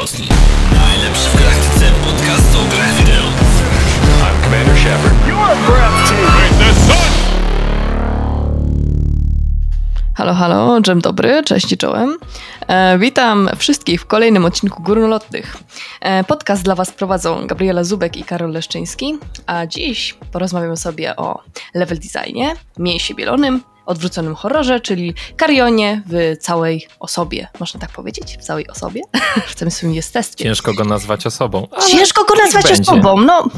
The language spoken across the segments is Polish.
Górnolotni. Najlepszy w galaktyce podcast o grach wideo. I'm Commander Shepard. You're breathtaking. The sun Halo, halo, dzień dobry, cześć i czołem. E, witam wszystkich w kolejnym odcinku Górnolotnych. E, podcast dla Was prowadzą Gabriela Zubek i Karol Leszczyński, a dziś porozmawiamy sobie o level designie, mięsie bielonym, odwróconym horrorze, czyli karionie w całej osobie. Można tak powiedzieć? W całej osobie? w tym swoim jestestwie. Ciężko go nazwać osobą. ale Ciężko go niech nazwać będzie. osobą, no.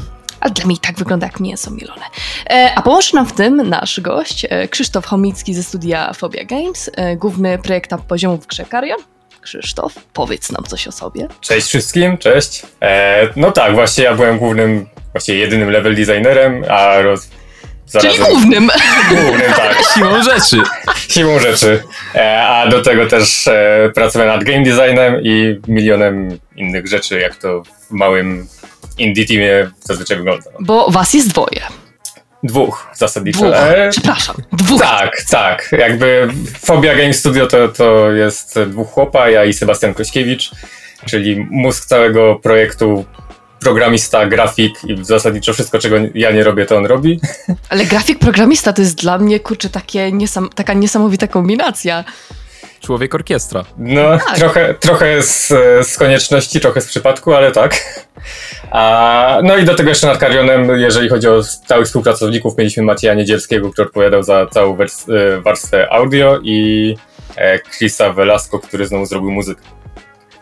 Ale dla mnie i tak wygląda jak mięso mielone. E, a pomoże nam w tym nasz gość, e, Krzysztof Chomicki ze studia Phobia Games, e, główny projektant poziomu w grze Carrion. Krzysztof, powiedz nam coś o sobie. Cześć wszystkim, cześć. E, no tak, właśnie ja byłem głównym, właściwie jedynym level designerem, a roz... Czyli zarazem- głównym. Głównym, tak, Siłą rzeczy. siłą rzeczy. E, a do tego też e, pracuję nad game designem i milionem innych rzeczy, jak to w małym indie teamie zazwyczaj wygląda. No. Bo was jest dwoje. Dwóch zasadniczo. Dwóch. E, Przepraszam, dwóch. tak, tak. Jakby Phobia Game Studio to, to jest dwóch chłopa, ja i Sebastian Kośkiewicz, czyli mózg całego projektu, programista, grafik i zasadniczo wszystko, czego ja nie robię, to on robi. Ale grafik programista to jest dla mnie, kurczę, takie niesam, taka niesamowita kombinacja. Człowiek orkiestra. No, Tak. trochę, trochę z, z konieczności, trochę z przypadku, ale tak. A, no i do tego jeszcze nad Karionem, jeżeli chodzi o stałych współpracowników, mieliśmy Macieja Niedzielskiego, który odpowiadał za całą wers- e, warstwę audio i e, Chrisa Velasco, który znowu zrobił muzykę.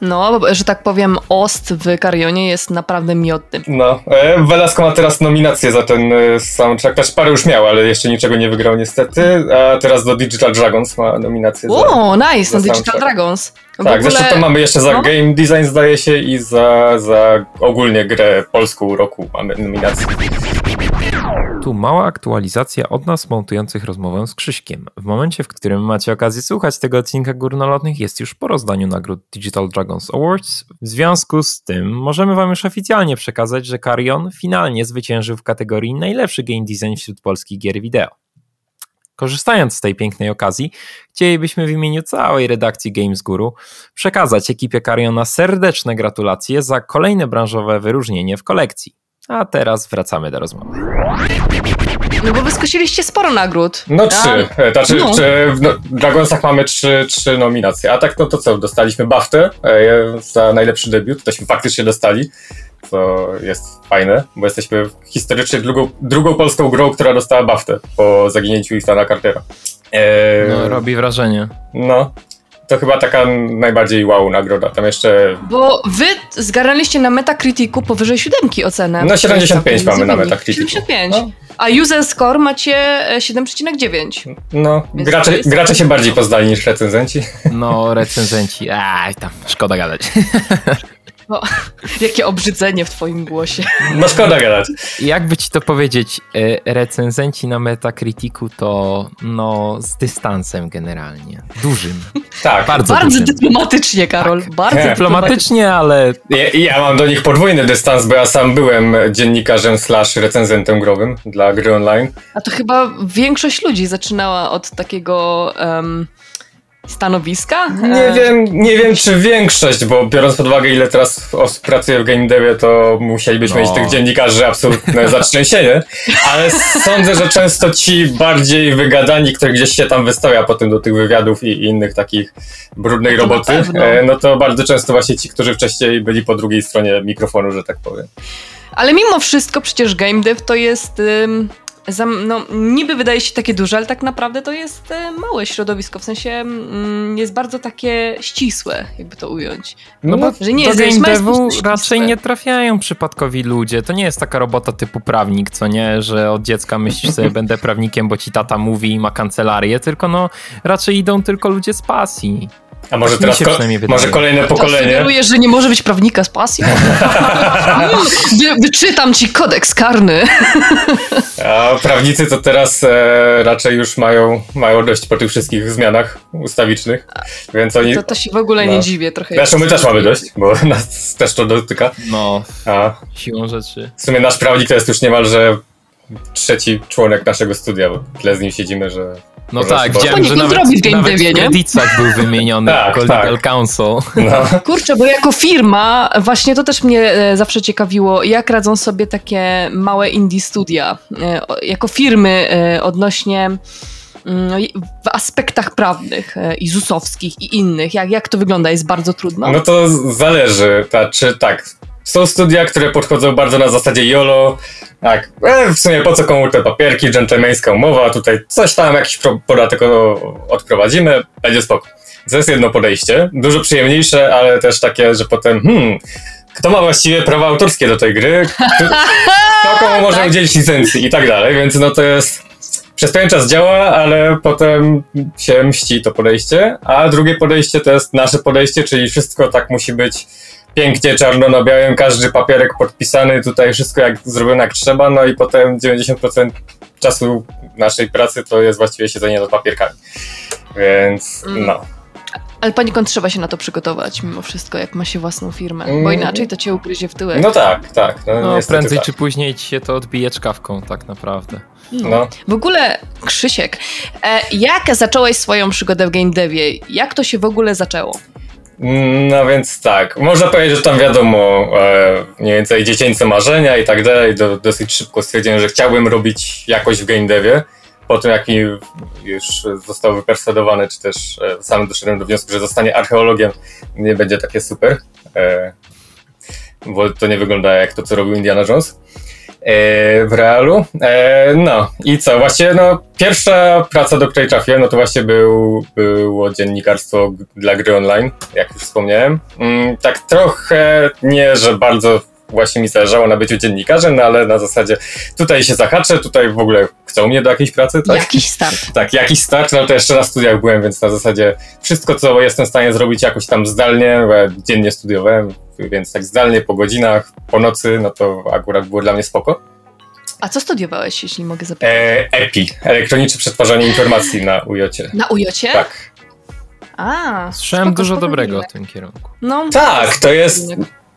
No, że tak powiem, Ost w Carionie jest naprawdę miodny. No, e, Velasco ma teraz nominację za ten e, soundtrack, też parę już miał, ale jeszcze niczego nie wygrał niestety, a teraz do Digital Dragons ma nominację za... O, nice, za na Digital. Dragons. W Tak, ogóle- zresztą to mamy jeszcze za no. game design zdaje się i za, za ogólnie grę polską roku mamy nominację. Tu mała aktualizacja od nas montujących rozmowę z Krzyśkiem. W momencie, w którym macie okazję słuchać tego odcinka górnolotnych, jest już po rozdaniu nagród Digital Dragons Awards. W związku z tym możemy wam już oficjalnie przekazać, że Carion finalnie zwyciężył w kategorii najlepszy game design wśród polskich gier wideo. Korzystając z tej pięknej okazji, chcielibyśmy w imieniu całej redakcji Games Guru przekazać ekipie Cariona serdeczne gratulacje za kolejne branżowe wyróżnienie w kolekcji. A teraz wracamy do rozmowy. No bo wy skosiliście sporo nagród. No A- trzy, e, znaczy no. czy w no, Dragonsach mamy trzy, trzy nominacje, a tak no to co, dostaliśmy BAFTę e, za najlepszy debiut, tośmy faktycznie dostali, co jest fajne, bo jesteśmy historycznie drugą, drugą polską grą, która dostała BAFTę po zaginięciu Ethana Cartera. E, No, robi wrażenie. no, to chyba taka najbardziej wow nagroda, tam jeszcze Bo wy zgarnęliście na Metacriticu powyżej siódemki ocenę. No, 75 To jest mamy na. Metacriticu. 75. No. A user score macie e, 7,9. No, Więc gracze, jest- gracze się bardziej poznali niż recenzenci. No, recenzenci, aj tam, szkoda gadać. Jakie obrzydzenie w twoim głosie. No szkoda gadać. Jakby ci to powiedzieć, e, recenzenci na Metacriticu to no z dystansem generalnie. Dużym. Tak. Bardzo, Bardzo dużym. dyplomatycznie, Karol. Bardzo Nie. Dyplomatycznie, ale Ja, ja mam do nich podwójny dystans, bo ja sam byłem dziennikarzem slash recenzentem growym dla gry online. A to chyba większość ludzi zaczynała od takiego em, stanowiska. Nie E, wiem, nie wiem czy większość, bo biorąc pod uwagę ile teraz osób pracuje w game devie, to musielibyśmy No. mieć tych dziennikarzy absolutne zatrzęsienie, ale sądzę, że często ci bardziej wygadani, których gdzieś się tam wystawia potem do tych wywiadów i, i innych takich brudnej to roboty, e, no to bardzo często właśnie ci, którzy wcześniej byli po drugiej stronie mikrofonu, że tak powiem. Ale mimo wszystko przecież game dev to jest... ym, no, niby wydaje się takie duże, ale tak naprawdę to jest e, małe środowisko, w sensie mm, jest bardzo takie ścisłe, jakby to ująć. no bo Że nie do jest game devu raczej nie trafiają przypadkowi ludzie. To nie jest taka robota typu prawnik, co nie, że od dziecka myślisz sobie będę prawnikiem, bo ci tata mówi i ma kancelarię, tylko no raczej idą tylko ludzie z pasji. A może Tak teraz się ko- przynajmniej wydaje. może kolejne pokolenie? sugerujesz, że nie może być prawnika z pasją? Wy, wyczytam ci kodeks karny. A prawnicy to teraz e, raczej już mają, mają dość po tych wszystkich zmianach ustawicznych, więc oni... To, to się w ogóle No. nie dziwię trochę. Zresztą my też mamy dość, bo nas też to dotyka. No, A siłą rzeczy. w sumie nasz prawnik to jest już niemalże trzeci członek naszego studia, bo tyle z nim siedzimy, że No tak, widziałem, że Poniekąd nawet, robi w game nawet w nie? Redditach był wymieniony Tak, jako tak. legal counsel. No. Kurczę, bo jako firma właśnie to też mnie e, zawsze ciekawiło, jak radzą sobie takie małe indie studia, e, jako firmy e, odnośnie mm, i- w aspektach prawnych i ZUS-owskich i innych. Jak, jak to wygląda? Jest bardzo trudno? No to zależy, ta, czy tak. Są studia, które podchodzą bardzo na zasadzie YOLO. Tak, e, w sumie po co komu te papierki, dżentelmeńska umowa, tutaj coś tam, jakiś podatek odprowadzimy, będzie spoko. To jest jedno podejście, dużo przyjemniejsze, ale też takie, że potem, hmm, kto ma właściwie prawa autorskie do tej gry, kto, kto komu może udzielić licencji i tak dalej, więc no to jest przez pewien czas działa, ale potem się mści to podejście. A drugie podejście to jest nasze podejście, czyli wszystko tak musi być pięknie, czarno na białym, każdy papierek podpisany, tutaj wszystko jak zrobione jak trzeba, no i potem 90% czasu naszej pracy to jest właściwie siedzenie nad papierkami. Więc Mm. no. Ale poniekąd trzeba się na to przygotować mimo wszystko, jak ma się własną firmę, bo Mm. inaczej to cię ugryzie w tyłek. No tak, tak. No, No, niestety prędzej tak. czy później ci się to odbije czkawką, tak naprawdę. No. W ogóle, Krzysiek, e, jak zacząłeś swoją przygodę w game devie? Jak to się w ogóle zaczęło? No więc tak, można powiedzieć, że tam wiadomo, e, mniej więcej dziecięce marzenia i tak dalej. Do, dosyć szybko stwierdziłem, że chciałbym robić jakoś w game devie. Po tym jak mi już został wyperswadowany, czy też e, sam doszedłem do wniosku, że zostanie archeologiem, nie będzie takie super. E, bo to nie wygląda jak to, co robił Indiana Jones w realu. E, no i co, właśnie no, pierwsza praca, do której trafiłem, no to właśnie był, było dziennikarstwo dla gry online, jak już wspomniałem. Mm, tak trochę, nie, że bardzo właśnie mi zależało na byciu dziennikarzem, no ale na zasadzie tutaj się zahaczę, tutaj w ogóle chcą mnie do jakiejś pracy, tak? Jakiś start. Tak, jakiś start, no to jeszcze na studiach byłem, więc na zasadzie wszystko, co jestem w stanie zrobić jakoś tam zdalnie, bo ja dziennie studiowałem, więc tak zdalnie, po godzinach, po nocy, no to akurat było dla mnie spoko. A co studiowałeś, jeśli mogę zapytać? E, EPI, elektroniczne przetwarzanie informacji na ujocie. Na ujocie? Tak. A, Słyszałem spoko, dużo spoko dobrego w tym kierunku. No, Tak, to jest.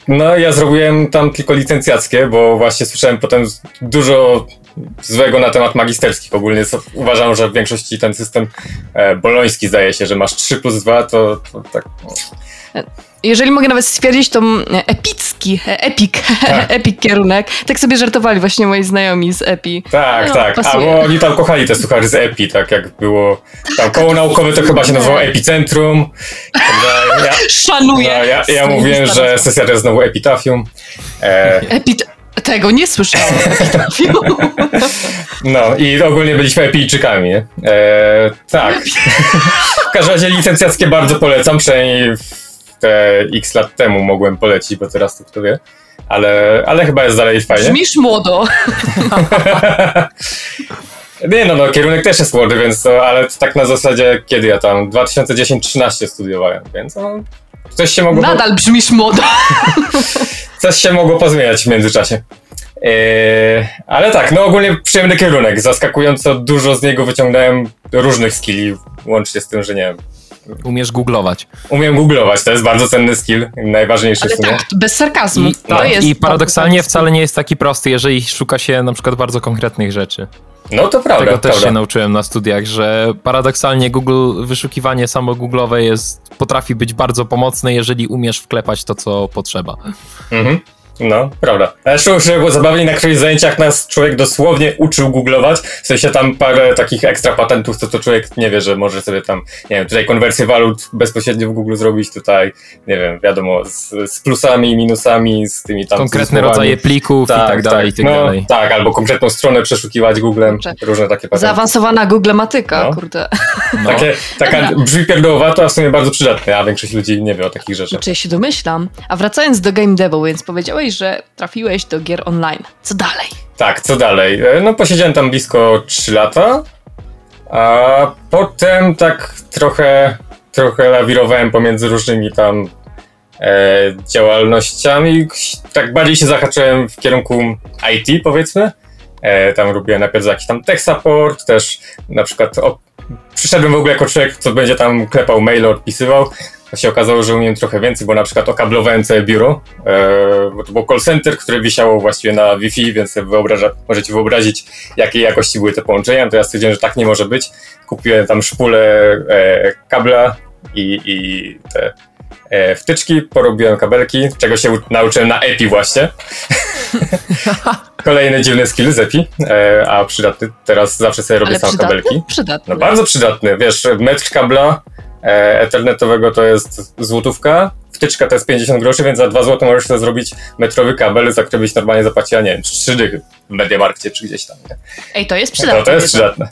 No, ja zrobiłem tam tylko licencjackie, bo właśnie słyszałem potem dużo złego na temat magisterskich. Ogólnie so, uważam, że w większości ten system e, boloński zdaje się, że masz 3 plus 2, to, to tak. Jeżeli mogę nawet stwierdzić, to mm, epicki, e, epic, Tak. epic kierunek. Tak sobie żartowali właśnie moi znajomi z EPI. Tak, No, tak. pasuje. Albo oni tam kochali te suchary z EPI, tak jak było. Tam koło naukowe to chyba się nazywało Epicentrum. Ja, Szanuję. no, ja, ja swoich mówiłem, że sesja to jest znowu Epitafium. E, Epi... Tego nie słyszałem. Epitafium. No i ogólnie byliśmy epijczykami, nie? E, tak. w każdym razie licencjackie bardzo polecam, przynajmniej w te x lat temu mogłem polecić, bo teraz to kto wie. Ale, ale chyba jest dalej fajnie. Brzmisz młodo. Nie no, no, kierunek też jest młody, więc to, ale to tak na zasadzie, kiedy ja tam, 2010-13 studiowałem, więc no, coś się mogło... Nadal brzmisz młodo. coś się mogło pozmieniać w międzyczasie. Eee, ale tak, no ogólnie przyjemny kierunek. Zaskakująco dużo z niego wyciągnąłem różnych skilli, łącznie z tym, że nie wiem. Umiesz googlować. Umiem googlować, to jest bardzo cenny skill, najważniejszy Ale w sumie. tak, bez sarkazmu. I, to tak, jest I paradoksalnie bardzo wcale nie jest taki prosty, jeżeli szuka się na przykład bardzo konkretnych rzeczy. No to prawda, Tego też prawda. się nauczyłem na studiach, że paradoksalnie Google, wyszukiwanie samo Google'owe jest, potrafi być bardzo pomocne, jeżeli umiesz wklepać to, co potrzeba. Mhm. No, prawda. Zresztą, żeby było zabawniej, na których zajęciach nas człowiek dosłownie uczył googlować. W sensie tam parę takich ekstra patentów, co to człowiek nie wie, że może sobie tam, nie wiem, tutaj konwersję walut bezpośrednio w Google zrobić, tutaj, nie wiem, wiadomo, z, z plusami, minusami, z tymi tam... Konkretne rodzaje plików i tak dalej, i tak no, dalej. Tak, albo konkretną stronę przeszukiwać Googlem, Kurczę. różne takie patenty. Zaawansowana googlematyka, No. kurde. No. Takie, taka brzmi pierdołowato, a w sumie bardzo przydatne, a większość ludzi nie wie o takich rzeczach. Znaczy ja się domyślam. A wracając do game devu, więc powiedziałeś, że trafiłeś do gier online. Co dalej? Tak, co dalej? E, No posiedziałem tam blisko 3 lata, a potem tak trochę, trochę lawirowałem pomiędzy różnymi tam e, działalnościami. Tak bardziej się zahaczyłem w kierunku IT powiedzmy. E, tam robiłem najpierw jakiś tam tech support, też na przykład o, przyszedłem w ogóle jako człowiek, co będzie tam klepał maile, odpisywał. Się okazało, że umiem trochę więcej, bo na przykład okablowałem całe biuro, e, bo to był call center, które wisiało właściwie na Wi-Fi, więc wyobraża, możecie wyobrazić, jakiej jakości były te połączenia. To ja stwierdziłem, że tak nie może być. Kupiłem tam szpulę e, kabla i, i te e, wtyczki, porobiłem kabelki, czego się nauczyłem na EPI właśnie. Kolejny dziwny skill z EPI, a przydatny. Teraz zawsze sobie robię Ale sam przydatny? kabelki. Przydatny. No bardzo przydatny. Wiesz, metr kabla ethernetowego to jest złotówka, wtyczka to jest 50 groszy, więc za 2 zł możesz sobie zrobić metrowy kabel, za który byś normalnie zapłaciła, nie wiem, 3 dychy w Mediamarkcie czy gdzieś tam. Nie? Ej, to jest przydatne. No, to jest przydatne.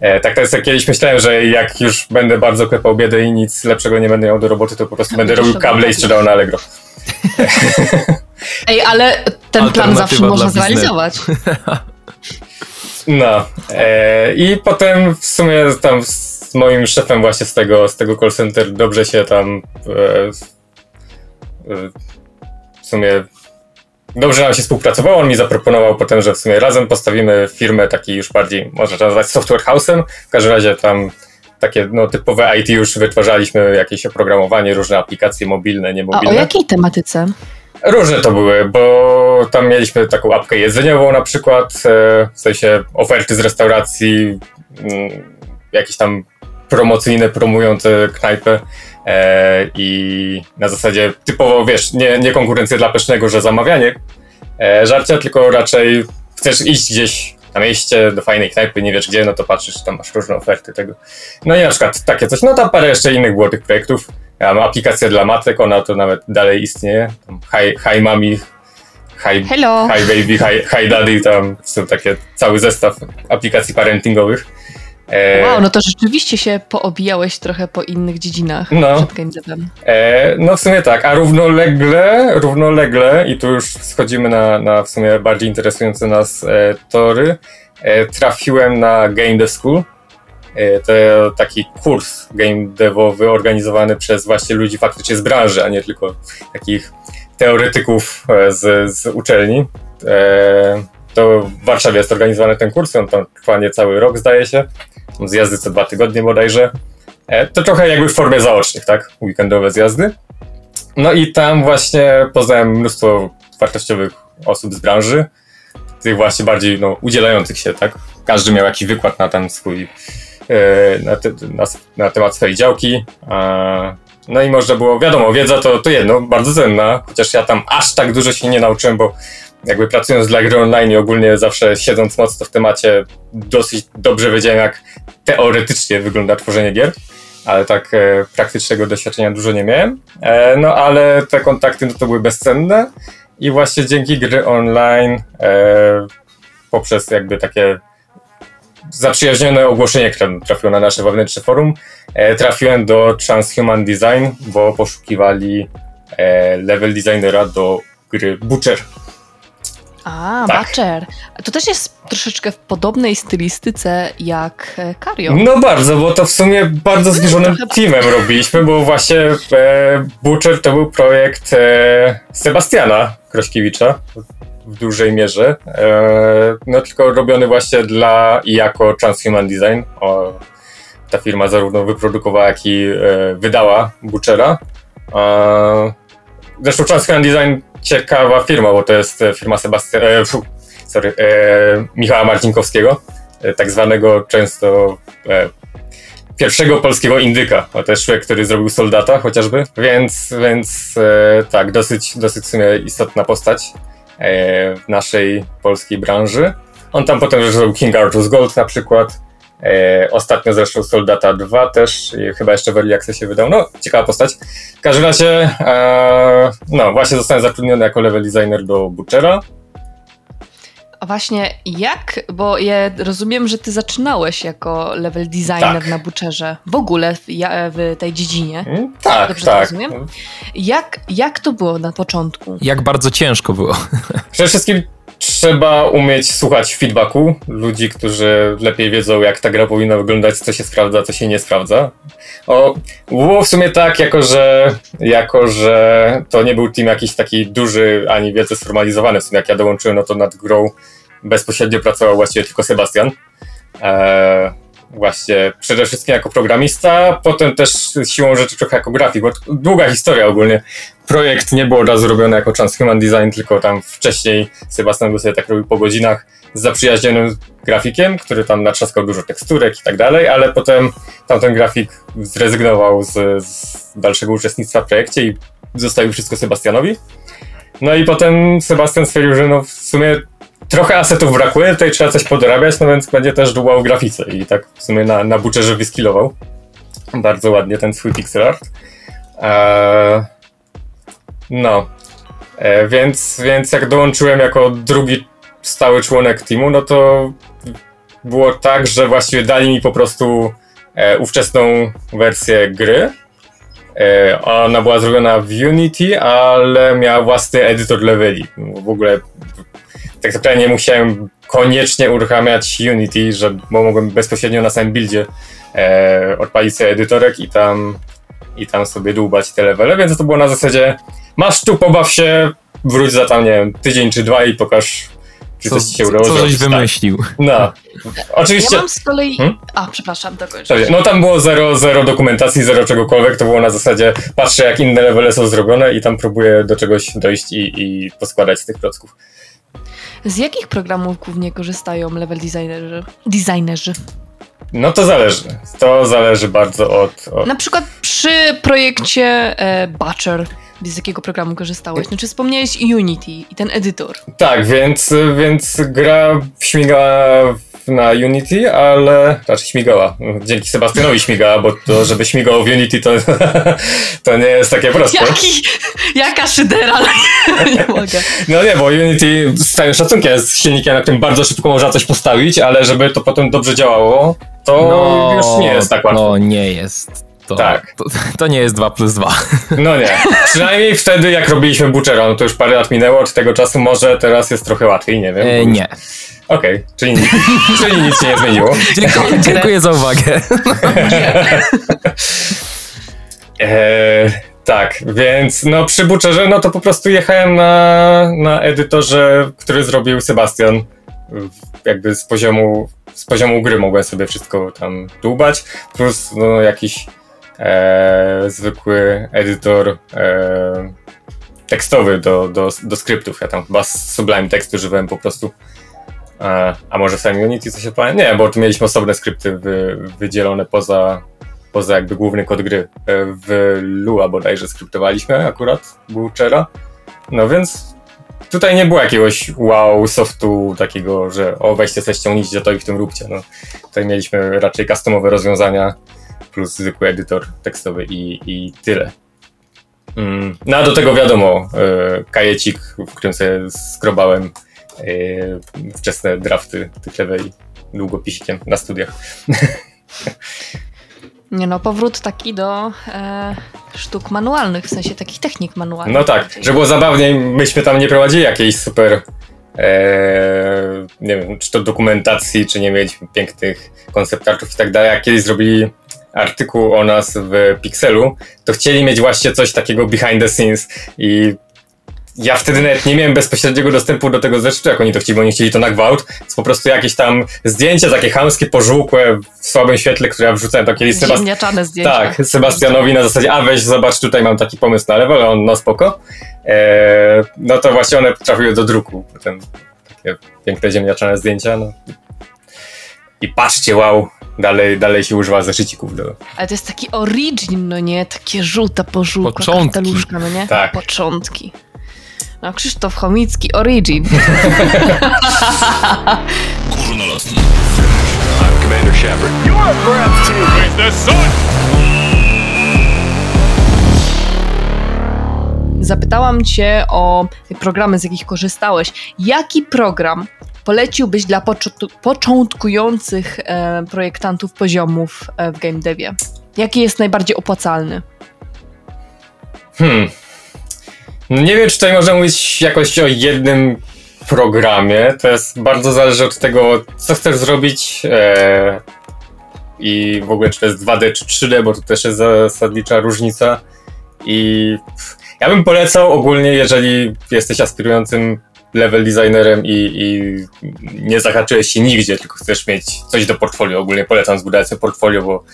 E, tak to jest, jak kiedyś myślałem, że jak już będę bardzo klepał biedę i nic lepszego nie będę miał do roboty, to po prostu będę robił kable i sprzedał na Allegro. Ej, ale ten plan zawsze można zrealizować. No. E, I potem w sumie tam z moim szefem właśnie z tego, z tego call center dobrze się tam e, e, w sumie dobrze nam się współpracowało. On mi zaproponował potem, że w sumie razem postawimy firmę taki już bardziej, można nazwać software house'em. W każdym razie tam takie no, typowe IT już wytwarzaliśmy, jakieś oprogramowanie, różne aplikacje mobilne, A o niemobilne. jakiej tematyce? Różne to były, bo tam mieliśmy taką apkę jedzeniową na przykład, e, w sensie oferty z restauracji, mm, jakieś tam promocyjne, promujące knajpy e, i na zasadzie typowo, wiesz, nie, nie konkurencja dla pysznego, że zamawianie e, żarcia, tylko raczej chcesz iść gdzieś na mieście do fajnej knajpy, nie wiesz gdzie, no to patrzysz, tam masz różne oferty tego. No i na przykład takie coś, no tam parę jeszcze innych było tych projektów. Ja mam aplikację dla matek, ona to nawet dalej istnieje. Tam hi, hi Mami, Hi, Hello. hi Baby, hi, hi Daddy, tam są takie cały zestaw aplikacji parentingowych. E, Wow, no to rzeczywiście się poobijałeś trochę po innych dziedzinach No. przed game devem. E, no w sumie tak, a równolegle, równolegle i tu już schodzimy na, na w sumie bardziej interesujące nas e, tory, e, trafiłem na Game Dev School. E, to taki kurs game devowy organizowany przez właśnie ludzi faktycznie z branży, a nie tylko takich teoretyków e, z, z uczelni. E, to w Warszawie jest organizowany ten kurs, on tam trwa niecały rok zdaje się. Zjazdy co dwa tygodnie bodajże. E, To trochę jakby w formie zaocznych, tak? Weekendowe zjazdy. No i tam właśnie poznałem mnóstwo wartościowych osób z branży, tych właśnie bardziej no, udzielających się, tak? Każdy miał jakiś wykład na ten swój, e, na, te, na, na temat swojej działki. No i można było, wiadomo, wiedza to, to jedno, bardzo cenna, chociaż ja tam aż tak dużo się nie nauczyłem, bo jakby pracując dla gry online i ogólnie zawsze siedząc mocno w temacie, dosyć dobrze wiedziałem, jak teoretycznie wygląda tworzenie gier, ale tak e, praktycznego doświadczenia dużo nie miałem. E, no ale te kontakty no, to były bezcenne i właśnie dzięki gry online e, poprzez jakby takie zaprzyjaźnione ogłoszenie, które trafiło na nasze wewnętrzne forum, e, trafiłem do Transhuman Design, bo poszukiwali e, level designera do gry Butcher. A, Tak. Butcher. To też jest troszeczkę w podobnej stylistyce jak e, Cario. No bardzo, bo to w sumie bardzo zbliżonym trochę- teamem robiliśmy, bo właśnie e, Butcher to był projekt e, Sebastiana Krośkiewicza w dużej mierze. E, no tylko robiony właśnie dla i jako Transhuman Design. O, ta firma zarówno wyprodukowała, jak i e, wydała Butchera. E, zresztą Transhuman Design ciekawa firma, bo to jest e, firma e, sorry, e, Michała Marcinkowskiego e, tak zwanego często e, pierwszego polskiego indyka, a też człowiek, który zrobił Soldata chociażby, więc, więc e, tak, dosyć, dosyć w sumie istotna postać w naszej polskiej branży. On tam potem zrobił King Arthur's Gold na przykład, ostatnio zresztą Soldata 2 też, i chyba jeszcze w Early Accessie wydał, no ciekawa postać. W każdym razie, e, no właśnie zostałem zatrudniony jako level designer do Butchera, A właśnie jak, bo ja rozumiem, że ty zaczynałeś jako level designer Tak. na Butcherze. W ogóle w, w tej dziedzinie. Mm, tak, Dobrze to tak. rozumiem? Jak, jak to było na początku? Jak bardzo ciężko było. Przede wszystkim trzeba umieć słuchać feedbacku ludzi, którzy lepiej wiedzą, jak ta gra powinna wyglądać, co się sprawdza, co się nie sprawdza. O, było w sumie tak, jako że, jako że to nie był team jakiś taki duży, ani wielce sformalizowany. W sumie jak ja dołączyłem, no to nad grą bezpośrednio pracował właściwie tylko Sebastian. Eee, właśnie przede wszystkim jako programista, potem też siłą rzeczy trochę jako grafik, bo długa historia ogólnie. Projekt nie był od razu robiony jako Transhuman Design, tylko tam wcześniej Sebastian sobie tak robił po godzinach z zaprzyjaźnionym grafikiem, który tam natrzaskał dużo teksturek i tak dalej, ale potem tamten grafik zrezygnował z, z dalszego uczestnictwa w projekcie i zostawił wszystko Sebastianowi. No i potem Sebastian stwierdził, że no w sumie trochę asetów brakuje, tutaj trzeba coś podorabiać, no więc będzie też dłubał w grafice i tak w sumie na, na butcherze wyskilował. Bardzo ładnie ten swój pixel art. Eee, no, eee, więc, więc jak dołączyłem jako drugi stały członek teamu, no to było tak, że właściwie dali mi po prostu e, ówczesną wersję gry. E, ona była zrobiona w Unity, ale miała własny edytor leveli. W ogóle tak naprawdę nie musiałem koniecznie uruchamiać Unity, że, bo mogłem bezpośrednio na samym buildzie e, odpalić sobie edytorek i tam, i tam sobie dłubać te levele, więc to było na zasadzie masz tu, pobaw się, wróć za tam, nie wiem, tydzień czy dwa i pokaż, czy Co, coś ci się udało co żeś zrobić. wymyślił? Tak. No, oczywiście... Ja mam z kolei... Hmm? A, przepraszam, dokończę. No tam było zero, zero dokumentacji, zero czegokolwiek, to było na zasadzie patrzę jak inne levele są zrobione i tam próbuję do czegoś dojść i, i poskładać z tych klocków. Z jakich programów głównie korzystają level designerzy? designerzy? No to zależy, to zależy bardzo od... od... Na przykład przy projekcie e, Butcher, z jakiego programu korzystałeś? Znaczy wspomniałeś Unity i ten edytor. Tak, więc, więc gra śmigała na Unity, ale raczej śmigała. Dzięki Sebastianowi śmigała, bo to, żeby śmigało w Unity, to, to nie jest takie proste. Jaki, jaka szydera, nie mogę. No nie, bo Unity z całym szacunkiem jest silnikiem, na którym bardzo szybko można coś postawić, ale żeby to potem dobrze działało, to już nie jest tak łatwo. No nie jest. To, Tak. To, to nie jest 2 plus 2. No nie. Przynajmniej wtedy, jak robiliśmy Butchera, no to już parę lat minęło od tego czasu, może teraz jest trochę łatwiej, nie wiem. E, nie. Okej, czyli, nic- czyli nic się nie zmieniło. Dziękuję, dziękuję za uwagę. Eee, tak, więc no przy Butcherze, no to po prostu jechałem na, na edytorze, który zrobił Sebastian. Jakby z poziomu, z poziomu gry mogłem sobie wszystko tam dłubać, plus no jakiś e, zwykły edytor e, tekstowy do, do, do skryptów. Ja tam chyba z Sublime Text używałem po prostu. E, a może w samym Unity coś pamięta? Nie, bo tu mieliśmy osobne skrypty wy, wydzielone poza, poza jakby główny kod gry. E, W Lua bodajże skryptowaliśmy akurat Butchera. No więc tutaj nie było jakiegoś wow softu takiego, że o weźcie sobie ściągnijcie to i w tym róbcie. No, tutaj mieliśmy raczej customowe rozwiązania plus zwykły edytor tekstowy i, i tyle. Mm, No a do tego wiadomo, e, kajecik, w którym sobie skrobałem e, wczesne drafty tych leveli długopisikiem na studiach. Nie no, powrót taki do e, sztuk manualnych, w sensie takich technik manualnych. No tak, że było zabawniej, myśmy tam nie prowadzili jakiejś super, e, nie wiem, czy to dokumentacji, czy nie mieliśmy pięknych koncept artów i tak dalej. Jak kiedyś zrobili artykuł o nas w Pixelu, to chcieli mieć właśnie coś takiego behind the scenes i ja wtedy nawet nie miałem bezpośredniego dostępu do tego zresztą, jak oni to chcieli, bo oni chcieli to na gwałt, więc po prostu jakieś tam zdjęcia takie chamskie, pożółkłe, w słabym świetle, które ja wrzucałem tam kiedyś Sebast- Ziemniaczane zdjęcia. tak, Sebastianowi na zasadzie, a weź zobacz, tutaj mam taki pomysł na level, on no spoko. Eee, no to właśnie one trafiły do druku. Potem takie piękne ziemniaczane zdjęcia. No. I patrzcie, wow, dalej, dalej się używa zeszycików do... Ale to jest taki origin, no nie? Takie żółta pożółka, Początki. no nie? Tak. Początki. No, Krzysztof Chomicki, origin. Górnolotny. I'm Commander Shepard. You are breathtaking. The sun. Zapytałam cię o programy, z jakich korzystałeś. Jaki program poleciłbyś dla początkujących e, projektantów poziomów e, w game devie? Jaki jest najbardziej opłacalny? Hmm. No nie wiem, czy tutaj można mówić jakoś o jednym programie. To jest bardzo zależy od tego, co chcesz zrobić e, i w ogóle czy to jest 2D czy 3D, bo to też jest zasadnicza różnica. I pff, ja bym polecał ogólnie, jeżeli jesteś aspirującym level designerem i, i nie zahaczyłeś się nigdzie, tylko chcesz mieć coś do portfolio. Ogólnie polecam zbudować sobie portfolio, bo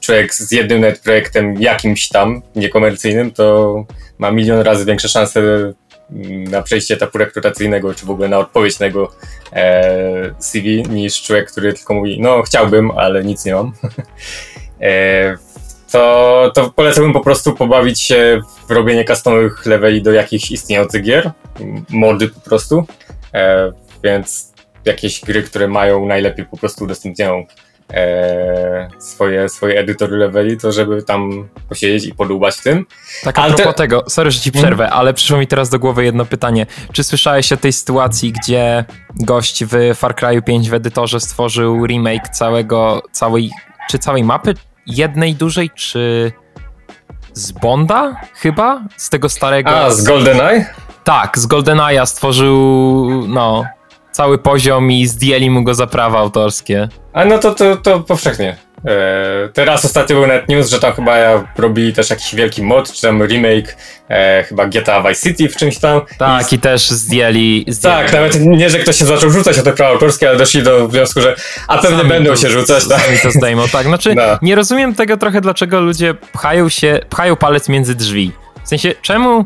człowiek z jednym nawet projektem jakimś tam, niekomercyjnym, to ma milion razy większe szanse mm, na przejście etapu rekrutacyjnego, czy w ogóle na odpowiedź na jego e, CV, niż człowiek, który tylko mówi, no chciałbym, ale nic nie mam. e, to, to polecałbym po prostu pobawić się w robienie customowych leveli do jakichś istniejących gier, mody po prostu, e, więc jakieś gry, które mają najlepiej po prostu udostępniają e, swoje, swoje edytory leveli, to żeby tam posiedzieć i podłubać w tym. Tak a propos te- tego, sorry, że ci przerwę, ale przyszło mi teraz do głowy jedno pytanie. Czy słyszałeś o tej sytuacji, gdzie gość w Far Cry 5 w edytorze stworzył remake całego, całej, czy całej mapy? Jednej dużej, czy z Bonda chyba? Z tego starego... A, z GoldenEye? Tak, z GoldenEye'a stworzył, no, cały poziom i zdjęli mu go za prawa autorskie. A no to, to, to powszechnie. E, teraz ostatnio był net news, że tam chyba robili też jakiś wielki mod, czy tam remake e, chyba GTA Vice City w czymś tam. Tak, i, też zdjęli... zdjęli Tak, nawet nie, że ktoś się zaczął rzucać o te prawa autorskie, ale doszli do wniosku, że a pewnie Sami będą to- się rzucać. Tak? Sami to zdejmą, tak. Znaczy, No. nie rozumiem tego trochę, dlaczego ludzie pchają się, pchają palec między drzwi. W sensie, czemu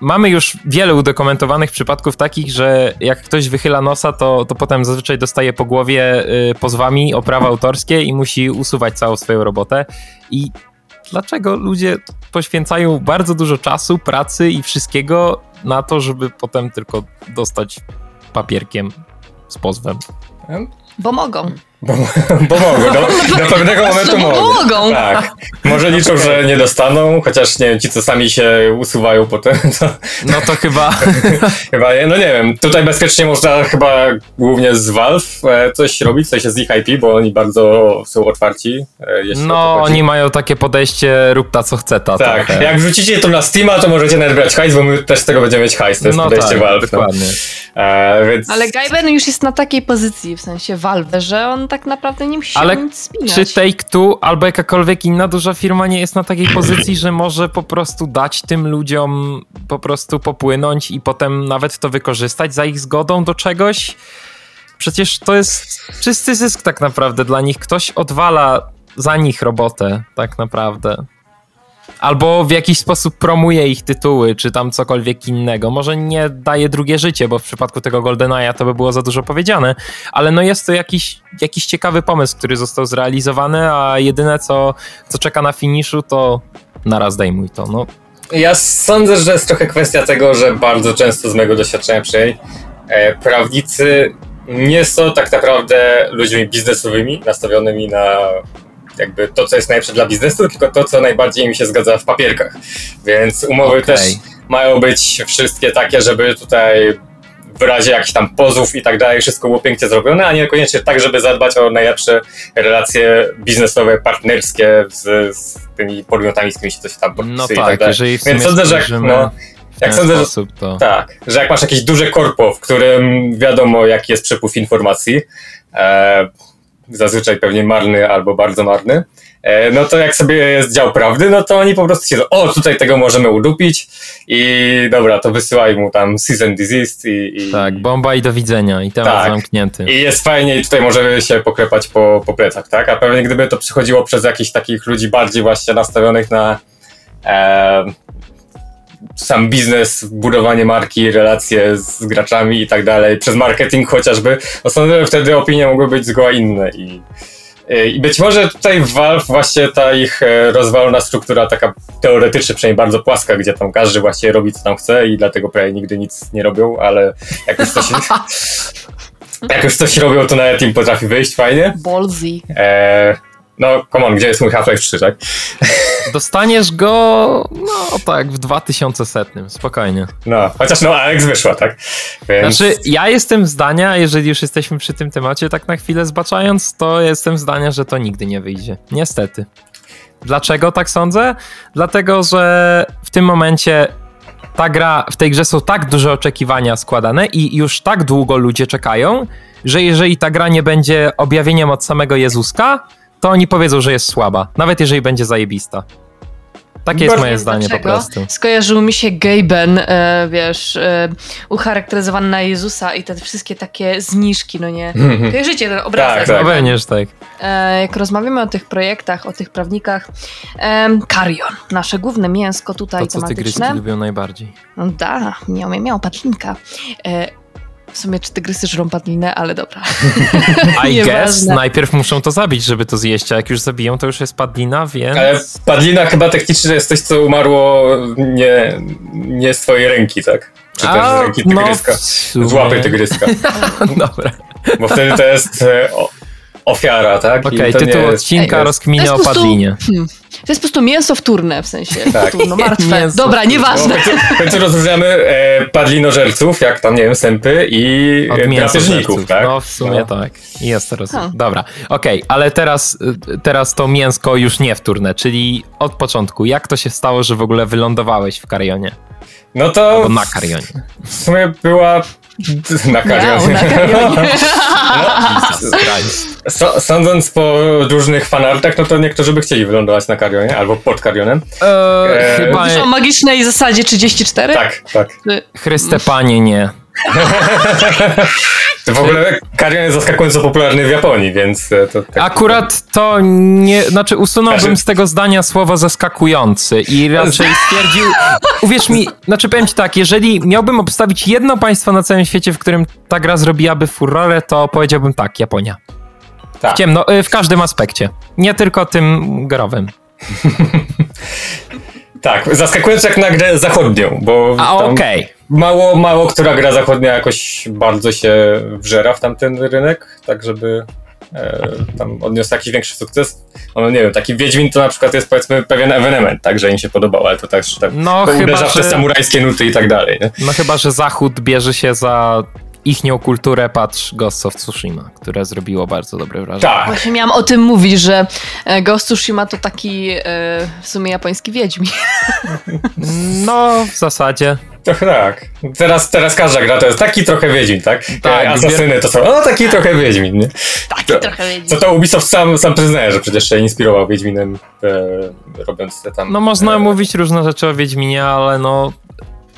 mamy już wiele udokumentowanych przypadków takich, że jak ktoś wychyla nosa, to, to potem zazwyczaj dostaje po głowie y, pozwami o prawa autorskie i musi usuwać całą swoją robotę. I dlaczego ludzie poświęcają bardzo dużo czasu, pracy i wszystkiego na to, żeby potem tylko dostać papierkiem z pozwem? Bo mogą. Bo, bo mogą, do, do pewnego momentu Bo mogą. mogą. Tak. Może liczą, że nie dostaną, chociaż nie wiem, ci co sami się usuwają potem, to No to chyba... chyba, no nie wiem, tutaj bezpiecznie można chyba głównie z Valve e, coś robić, w sensie z ich IP, bo oni bardzo są otwarci. e, No, oni mają takie podejście, rób ta co chce ta. Tak, trochę. jak wrzucicie to na Steama, to możecie nawet brać hajs, bo my też z tego będziemy mieć hajs, to jest no podejście tak, Valve. No. dokładnie. E, więc... Ale Gaiben już jest na takiej pozycji, w sensie Valve, że on tak naprawdę nie musi się Ale nic spinać. Czy Take-Two albo jakakolwiek inna duża firma nie jest na takiej pozycji, że może po prostu dać tym ludziom po prostu popłynąć i potem nawet to wykorzystać za ich zgodą do czegoś? Przecież to jest czysty zysk tak naprawdę dla nich. Ktoś odwala za nich robotę tak naprawdę. Albo w jakiś sposób promuje ich tytuły, czy tam cokolwiek innego. Może nie daje drugie życie, bo w przypadku tego GoldenEye'a to by było za dużo powiedziane, ale no jest to jakiś, jakiś ciekawy pomysł, który został zrealizowany, a jedyne co, co czeka na finiszu to naraz zdejmuj to. No, Ja sądzę, że jest trochę kwestia tego, że bardzo często z mojego doświadczenia przynajmniej e, prawnicy nie są tak naprawdę ludźmi biznesowymi, nastawionymi na jakby to, co jest najlepsze dla biznesu, tylko to, co najbardziej im się zgadza w papierkach. Więc umowy Okej. też mają być wszystkie takie, żeby tutaj w razie jakichś tam pozów i tak dalej wszystko było pięknie zrobione, a niekoniecznie tak, żeby zadbać o najlepsze relacje biznesowe, partnerskie z, z tymi podmiotami, z którymi się coś tam podpisuje no i tak tak, dalej. jeżeli Więc sądzę, że no, jak sądzę, że, sposób, to... tak, że jak masz jakieś duże korpo, w którym wiadomo jaki jest przepływ informacji, e, zazwyczaj pewnie marny albo bardzo marny, e, no to jak sobie jest dział prawdy, no to oni po prostu się o tutaj tego możemy udupić i dobra, to wysyłaj mu tam and desist i, i, Tak, bomba i do widzenia i temat Tak. zamknięty. i jest fajnie i tutaj możemy się poklepać po, po plecach, tak? A pewnie gdyby to przychodziło przez jakichś takich ludzi bardziej właśnie nastawionych na e, sam biznes, budowanie marki, relacje z graczami i tak dalej, przez marketing chociażby, sądzę, że wtedy opinie mogły być zgoła inne i i być może tutaj w Valve właśnie ta ich e, rozwalona struktura taka teoretycznie przynajmniej bardzo płaska, gdzie tam każdy właśnie robi co tam chce i dlatego prawie nigdy nic nie robią, ale jak już coś, jak już coś robią, to nawet im potrafi wyjść fajnie. E, no, come on, gdzie jest mój Half-Life 3, tak? Dostaniesz go, no tak, w 2100, spokojnie. No, chociaż no, Alex wyszła, tak? Więc... Znaczy, ja jestem zdania, jeżeli już jesteśmy przy tym temacie, tak na chwilę zbaczając, to jestem zdania, że to nigdy nie wyjdzie. Niestety. Dlaczego tak sądzę? Dlatego, że w tym momencie ta gra, w tej grze są tak duże oczekiwania składane i już tak długo ludzie czekają, że jeżeli ta gra nie będzie objawieniem od samego Jezuska, to oni powiedzą, że jest słaba, nawet jeżeli będzie zajebista. Takie jest moje zdanie po prostu. Skojarzył mi się Gaben, e, wiesz, e, ucharakteryzowany na Jezusa i te wszystkie takie zniżki, no nie? Kojarzycie ten obrazek? Tak, tak. No pewnie, że tak. E, jak rozmawiamy o tych projektach, o tych prawnikach, Karion, nasze główne mięsko tutaj To, co tygryski tematyczne. lubią najbardziej. No da, miał, miał padlinka. E, w sumie czy tygrysy żrą padlinę, ale dobra. I guess najpierw muszą to zabić, żeby to zjeść, a jak już zabiją, to już jest padlina, więc... Ale padlina chyba technicznie jest coś, co umarło nie, nie z twojej ręki, tak? Czy też z ręki tygryska. w sumie- Z łapy tygryska. Dobra. Bo wtedy to jest e, o, ofiara, tak? Okej, to nie tytuł jest- odcinka to o jest po prostu- padlinie. Hmm. To jest po prostu mięso wtórne, w sensie Tak. wtórno, martwe. Mięso Dobra, nieważne. w końcu, w końcu rozróżniamy e, padlinożerców, jak tam, nie wiem, sępy i e, drapieżników, tak? No w sumie No. tak. Jest teraz. Ha. Dobra, okej, ale teraz, y, teraz to mięsko już nie wtórne, czyli od początku. Jak to się stało, że w ogóle wylądowałeś w Karionie? No to Albo na Karionie. w sumie była na Miał, karionie. na karionie. So- Sądząc po różnych fanartach, no to niektórzy by chcieli wylądować na karionie albo pod karionem. Eee, Eee, chyba Mówisz o magicznej zasadzie 34? Tak, tak. Chryste Panie nie. To w ogóle karion jest zaskakująco popularny w Japonii, więc e, to... Tak, Akurat to nie, znaczy usunąłbym z tego zdania słowo zaskakujący i raczej stwierdził, uwierz mi, znaczy powiem ci tak, jeżeli miałbym obstawić jedno państwo na całym świecie, w którym ta gra zrobiłaby furorę, to powiedziałbym tak, Japonia. Tak. Ciemno, y, w każdym aspekcie. Nie tylko tym growym. Tak, zaskakująco jak na grę zachodnią, bo A okej. mało, mało która gra zachodnia jakoś bardzo się wżera w tamten rynek, tak żeby e, tam odniósł jakiś większy sukces. No nie wiem, taki Wiedźmin to na przykład jest powiedzmy pewien ewenement, tak, że im się podobał, ale to też tak No, to chyba, uderza w te że- samurajskie nuty i tak dalej, nie? No chyba, że Zachód bierze się za ichnią kulturę, patrz Ghost of Tsushima, które zrobiło bardzo dobre wrażenie. Tak, Właśnie miałam o tym mówić, że e, Ghost of Tsushima to taki e, w sumie japoński wiedźmi. No, w zasadzie. trochę tak. Teraz, teraz każda gra to jest taki trochę Wiedźmin, tak? Tak, E, Asasyny to są, no taki trochę Wiedźmin, nie? Taki To- trochę wiedźmi. Co to Ubisoft sam, sam przyznaje, że przecież się inspirował Wiedźminem, e, robiąc te tam... No można e, mówić różne rzeczy o Wiedźminie, ale no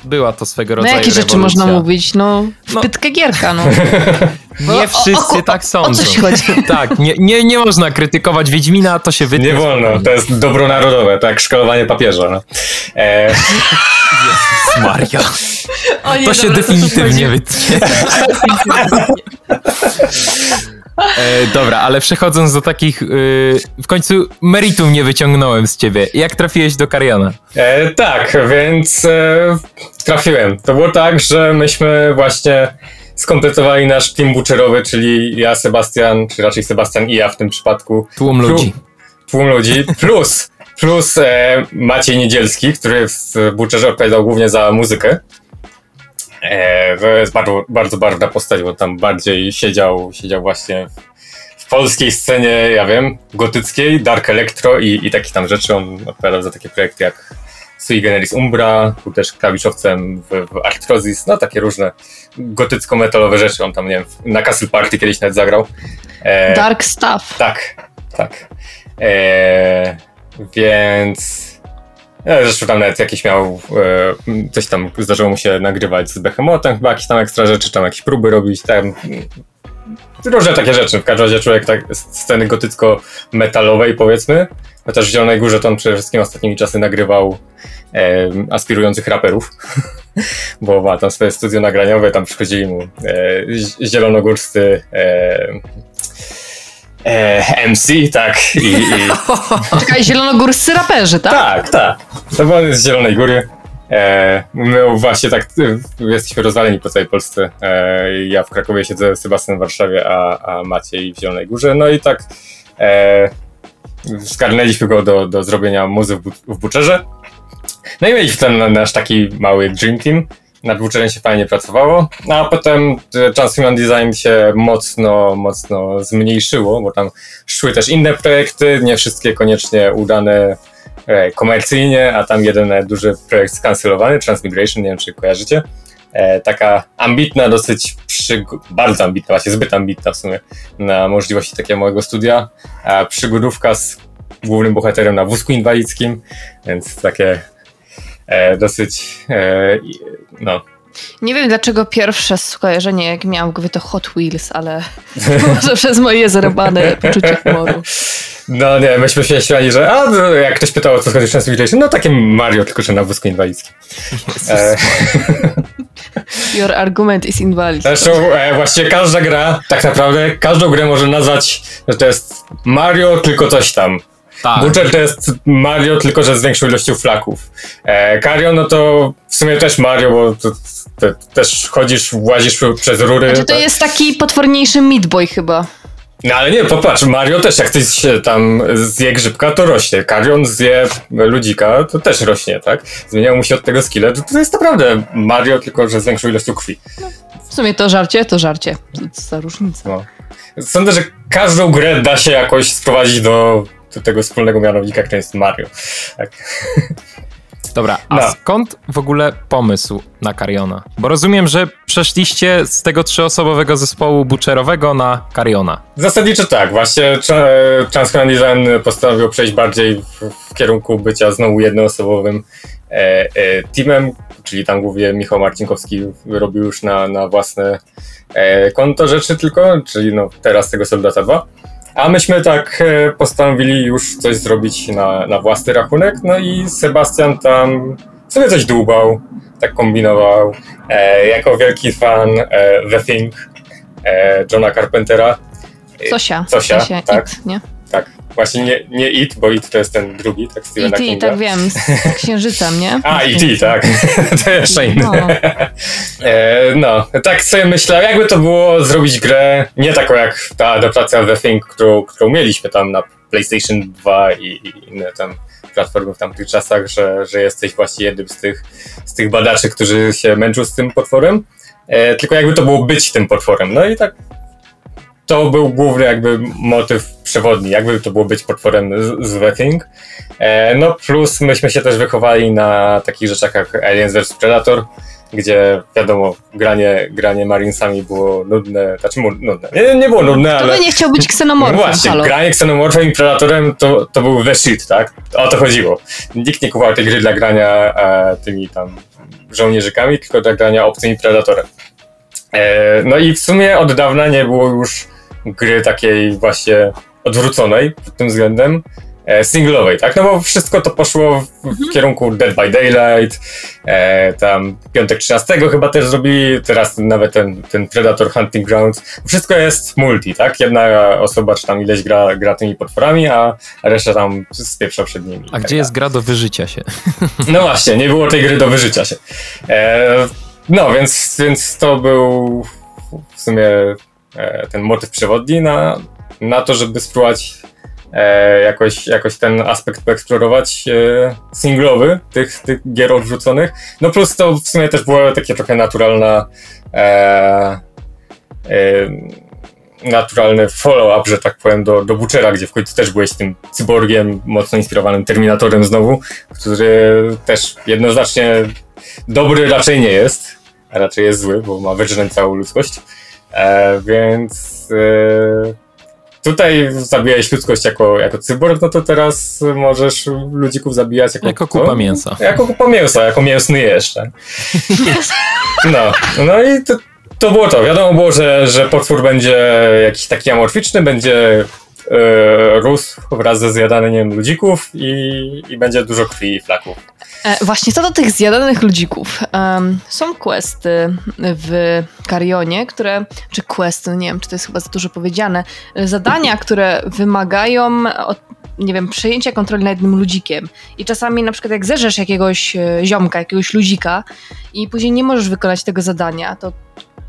była to swego No rodzaju jakie rzeczy rewolucja. można mówić? No, No. wpytkę gierka, no. Nie O- o- wszyscy o- tak o sądzą. co ci chodzi? Tak, nie, nie, nie można krytykować Wiedźmina, to się wytnie. Nie wolno, to jest dobro narodowe, tak, szkalowanie papieża. No. E, Maria. O nie, To się dobra, definitywnie wytnie. E, dobra, ale przechodząc do takich. y, w końcu meritum nie wyciągnąłem z ciebie. Jak trafiłeś do Kariana? e, tak, więc e, trafiłem. To było tak, że myśmy właśnie skompletowali nasz team butcherowy, czyli ja, Sebastian, czy raczej Sebastian i ja w tym przypadku. Tłum ludzi. Tłum ludzi, plus, plus e, Maciej Niedzielski, który w Butcherze odpowiadał głównie za muzykę. E, to jest bardzo, bardzo barwna postać, bo tam bardziej siedział, siedział właśnie w, w polskiej scenie, ja wiem, gotyckiej, Dark Electro i, i takich tam rzeczy. On odpowiadał za takie projekty jak Sui Generis Umbra, był też klawiszowcem w, w Arthrosis, no takie różne gotycko-metalowe rzeczy. On tam, nie wiem, na Castle Party kiedyś nawet zagrał. E, Dark stuff. tak, tak. Eee, więc. Ja zresztą tam nawet jakieś miał. E, coś tam zdarzyło mu się nagrywać z Behemotem, chyba jakieś tam ekstra rzeczy, tam jakieś próby robić, tam. Różne takie rzeczy. W każdym razie człowiek tak sceny gotycko-metalowej, powiedzmy. Chociaż w Zielonej Górze to on przede wszystkim ostatnimi czasy nagrywał e, aspirujących raperów. Bo ma tam swoje studio nagraniowe, tam przychodzili mu e, zi- zielonogórscy e, e, MC, tak. I, i, Czekaj, zielonogórscy raperzy, tak? tak, tak. To był on z Zielonej Góry. E, my właśnie tak jesteśmy rozwaleni po całej Polsce. E, ja w Krakowie siedzę, Sebastian w Warszawie, a, a Maciej w Zielonej Górze. No i tak e, zgarnęliśmy go do, do zrobienia muzy w, w Butcherze. No i mieliśmy ten nasz taki mały dream team. Nad Butcherem się fajnie pracowało, no a potem e, Transhuman Design się mocno, mocno zmniejszyło, bo tam szły też inne projekty, nie wszystkie koniecznie udane komercyjnie, a tam jeden e, duży projekt skancelowany, Transmigration, nie wiem czy kojarzycie. E, taka ambitna, dosyć bardzo ambitna, właśnie zbyt ambitna w sumie na możliwości takiego małego studia. Przygodówka z głównym bohaterem na wózku inwalidzkim, więc takie e, dosyć, e, no, Nie wiem dlaczego pierwsze skojarzenie, jak miałam w głowie, to Hot Wheels, ale może przez moje zarobane poczucie humoru. no nie, myśmy się śmiali, że a, no, jak ktoś pytał o co chodzi w Transfiguration, no takie Mario, tylko że na wózku inwalidzkim. E, Your argument is invalid. Zresztą e, właściwie każda gra, tak naprawdę każdą grę może nazwać, że to jest Mario, tylko coś tam. Tak. Butcher to jest Mario, tylko że z większą ilością flaków. E, Cario, no to w sumie też Mario, bo to, to, też chodzisz, łazisz przez rury. Znaczy, to tak? jest taki potworniejszy Meat Boy chyba. No ale nie, popatrz, Mario też jak ktoś się tam zje grzybka, to rośnie. Karion zje ludzika, to też rośnie, tak? Zmieniają mu się od tego skille, to, to jest naprawdę Mario, tylko że z większą ilością krwi. W sumie to żarcie, to żarcie. Co za różnica. No. Sądzę, że każdą grę da się jakoś sprowadzić do, do tego wspólnego mianownika, którym jest Mario. Tak. Dobra, a No. skąd w ogóle pomysł na Cariona? Bo rozumiem, że przeszliście z tego trzyosobowego zespołu butcherowego na Cariona. Zasadniczo tak, właśnie Tra- Transcon Design postanowił przejść bardziej w, w kierunku bycia znowu jednoosobowym e, e, teamem, czyli tam głównie Michał Marcinkowski robił już na, na własne e, konto rzeczy tylko, czyli no teraz tego Soldata 2. A myśmy tak e, postanowili już coś zrobić na, na własny rachunek, no i Sebastian tam sobie coś dłubał, tak kombinował. E, jako wielki fan e, The Thing e, Johna Carpentera, Sosia. Sosia, W sensie tak. It, nie? Właśnie nie, nie It, bo It to jest ten drugi, tak Stephena I Kinga. tak wiem, z księżycem, nie? A, i tak. to jeszcze inny. No. E, no, tak sobie myślę, jakby to było zrobić grę nie taką jak ta adaptacja The Thing, którą, którą mieliśmy tam na PlayStation 2 i, i inne tam platformy w tamtych czasach, że, że jesteś właśnie jednym z tych, z tych badaczy, którzy się męczą z tym potworem. E, tylko jakby to było być tym potworem. No i tak to był główny jakby motyw przewodni, jakby to było być potworem z, The Thing. E, no plus myśmy się też wychowali na takich rzeczach jak Aliens vs Predator, gdzie wiadomo, granie, granie Marinesami było nudne, znaczy nudne, nie, nie było nudne, To ale... by nie chciał być No ksenomorfem, właśnie, halo. granie Xenomorfem i Predatorem to, to był the shit, tak? O to chodziło. Nikt nie kupował tej gry dla grania e, tymi tam żołnierzykami, tylko dla grania obcym i Predatorem. E, no i w sumie od dawna nie było już gry takiej właśnie odwróconej pod tym względem, e, singlowej, tak? No bo wszystko to poszło w, w kierunku Dead by Daylight, e, tam Piątek 13 chyba też zrobili, teraz nawet ten, ten Predator Hunting Grounds. Wszystko jest multi, tak? Jedna osoba czy tam ileś gra, gra tymi potworami, a reszta tam spieprza przed nimi. A Tak gdzie jest gra do wyżycia się? no właśnie, nie było tej gry do wyżycia się. E, no, więc, więc to był w sumie ten motyw przewodni na, na to, żeby spróbować e, jakoś, jakoś ten aspekt poeksplorować e, singlowy tych, tych gier odwróconych. No plus to w sumie też było takie trochę naturalna e, e, naturalny follow-up, że tak powiem, do, do Butchera, gdzie w końcu też byłeś tym cyborgiem, mocno inspirowanym Terminatorem znowu, który też jednoznacznie dobry raczej nie jest, a raczej jest zły, bo ma wyżreć całą ludzkość. E, więc e, tutaj zabijałeś ludzkość jako, jako cyborg, no to teraz możesz ludzików zabijać jako, Jako kupa mięsa. Jako kupa mięsa, jako mięsny jeszcze. No, no i to, to było to. Wiadomo było, że, że potwór będzie jakiś taki amorficzny, będzie rósł wraz ze zjadaniem ludzików i, i będzie dużo krwi i flaków. E, właśnie co do tych zjadanych ludzików. Em, są questy w Karionie, które, czy questy, no nie wiem, czy to jest chyba za dużo powiedziane, e, zadania, które wymagają od, nie wiem, przejęcia kontroli nad jednym ludzikiem. I czasami na przykład jak zerzesz jakiegoś e, ziomka, jakiegoś ludzika i później nie możesz wykonać tego zadania, to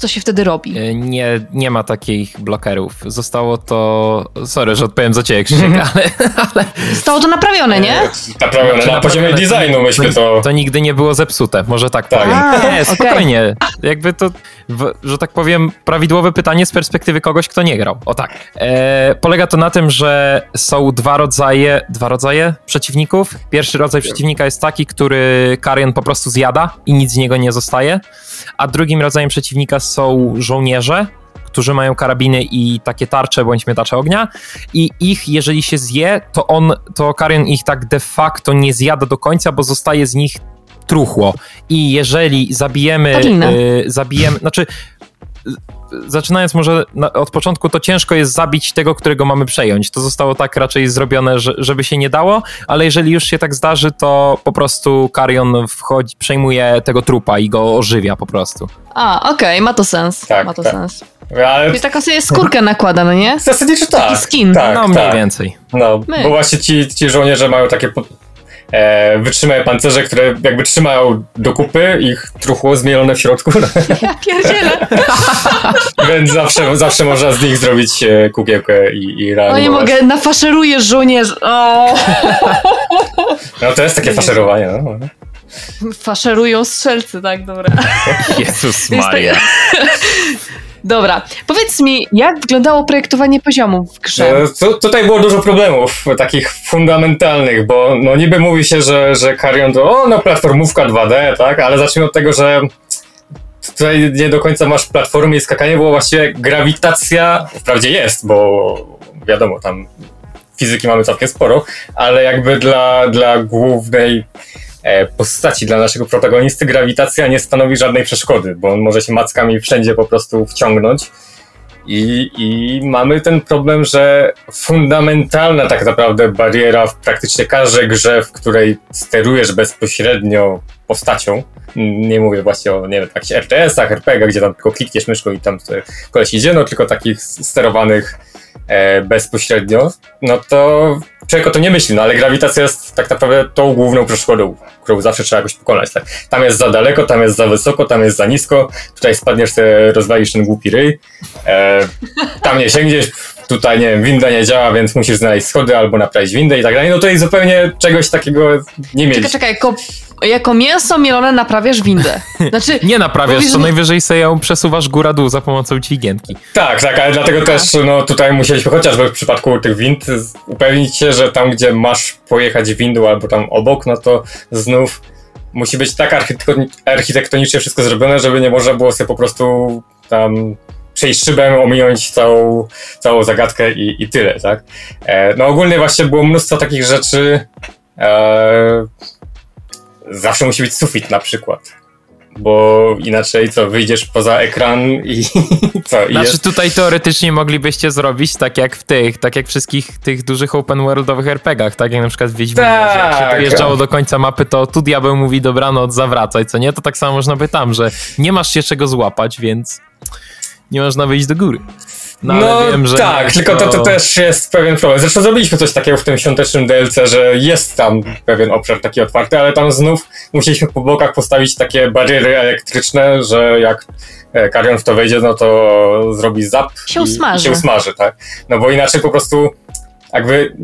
co się wtedy robi? E, Nie, nie ma takich blokerów. Zostało to. Sorry, że odpowiem za ciebie, Krzysiek, Mhm. ale, ale Zostało to naprawione, nie? Naprawione na poziomie Naprawione. designu myśmy to... to nigdy nie było zepsute. Może tak, Tak. powiem. A, nie, spokojnie. Jakby to, w, że tak powiem, prawidłowe pytanie z perspektywy kogoś, kto nie grał. O tak. E, polega to na tym, że są dwa rodzaje, dwa rodzaje przeciwników. Pierwszy rodzaj przeciwnika jest taki, który Karion po prostu zjada i nic z niego nie zostaje. A drugim rodzajem przeciwnika są żołnierze, którzy mają karabiny i takie tarcze bądź miotacze ognia i ich, jeżeli się zje, to on, to Karion ich tak de facto nie zjada do końca, bo zostaje z nich truchło. I jeżeli zabijemy, y, zabijemy, znaczy zaczynając może na, od początku, to ciężko jest zabić tego, którego mamy przejąć. To zostało tak raczej zrobione, że, żeby się nie dało, ale jeżeli już się tak zdarzy, to po prostu Karion wchodzi, przejmuje tego trupa i go ożywia po prostu. A, okej, ma to sens. Tak, ma to tak. sens. Ale Czyli taką sobie skórkę nakłada, no nie? zasadniczo tak. skin. Tak, no mniej tak. więcej. No, My. bo właśnie ci, ci żołnierze mają takie po, e, wytrzymałe pancerze, które jakby trzymają do kupy, ich truchło zmielone w środku, Ja pierdzielę. więc zawsze, zawsze można z nich zrobić e, kukiełkę i, i O nie reanimować. mogę, nafaszeruję żołnierzy. O! No to jest takie faszerowanie, no. Faszerują strzelcy, tak, dobra. Jezus Maria. Dobra, powiedz mi, jak wyglądało projektowanie poziomów w grze? E, Tu, tutaj było dużo problemów takich fundamentalnych, bo no niby mówi się, że, że Carrion to o, no platformówka 2D, tak, ale zacznijmy od tego, że tutaj nie do końca masz platformy i skakanie, bo właściwie grawitacja wprawdzie jest, bo wiadomo, tam fizyki mamy całkiem sporo, ale jakby dla, dla głównej postaci, dla naszego protagonisty grawitacja nie stanowi żadnej przeszkody, bo on może się mackami wszędzie po prostu wciągnąć. I, I mamy ten problem, że fundamentalna tak naprawdę bariera w praktycznie każdej grze, w której sterujesz bezpośrednio postacią, nie mówię właśnie o, nie wiem, jakichś RTS-ach, RPG, gdzie tam tylko klikniesz myszką i tam koleś idzie, no tylko takich sterowanych e, bezpośrednio, no to człowiek o to nie myśli, no ale grawitacja jest tak naprawdę tą główną przeszkodą, którą zawsze trzeba jakoś pokonać. Tak? Tam jest za daleko, tam jest za wysoko, tam jest za nisko, tutaj spadniesz, sobie rozwalisz ten głupi ryj, e, tam nie sięgniesz, tutaj nie wiem, winda nie działa, więc musisz znaleźć schody albo naprawić windę i tak dalej. No tutaj zupełnie czegoś takiego nie mieliśmy. Czekaj, czekaj, jako, mięso mielone naprawiasz windę. Znaczy, Nie naprawiasz, Mówisz, to że- najwyżej sobie ją przesuwasz góra-dół za pomocą dźwigienki. Tak, tak, ale dlatego też no, tutaj musieliśmy chociażby w przypadku tych wind upewnić się, że tam, gdzie masz pojechać windą albo tam obok, no to znów musi być tak architekton- architektonicznie wszystko zrobione, żeby nie można było sobie po prostu tam przejść szybem, ominąć całą, całą zagadkę i, i tyle, tak? E, no ogólnie właśnie było mnóstwo takich rzeczy. E, zawsze musi być sufit na przykład. Bo inaczej co, wyjdziesz poza ekran i co? I Znaczy jest... tutaj teoretycznie moglibyście zrobić tak jak w tych, tak jak wszystkich tych dużych open worldowych RPGach, tak jak na przykład w Wiedźminie, że jak się Tak. dojeżdżało do końca mapy, to tu diabeł mówi dobranoc, zawracaj, co nie? To tak samo można by tam, że nie masz się czego złapać, więc nie można wyjść do góry. No, No, ale wiem, że tak, nie, tylko to, to też jest pewien problem. Zresztą zrobiliśmy coś takiego w tym świątecznym DLC, że jest tam pewien obszar taki otwarty, ale tam znów musieliśmy po bokach postawić takie bariery elektryczne, że jak e, Karion w to wejdzie, no to zrobi zap Się i, usmaży. i się usmaży, tak? No bo inaczej po prostu jakby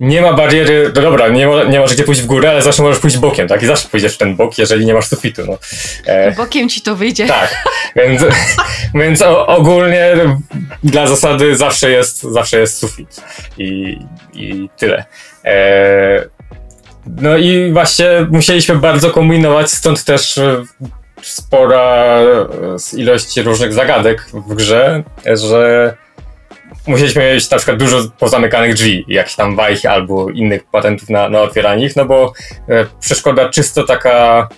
nie ma bariery, no dobra, nie, mo- nie możesz gdzie pójść w górę, ale zawsze możesz pójść bokiem, tak? I zawsze pójdziesz w ten bok, jeżeli nie masz sufitu, no. E, bokiem ci to wyjdzie. tak, więc, więc o, ogólnie dla zasady zawsze jest, zawsze jest sufit i, i tyle. E, no i właśnie musieliśmy bardzo kombinować, stąd też spora ilość różnych zagadek w grze, że musieliśmy mieć na przykład dużo pozamykanych drzwi, jakichś tam wajch albo innych patentów na, na otwieranie ich, no bo e, przeszkoda czysto taka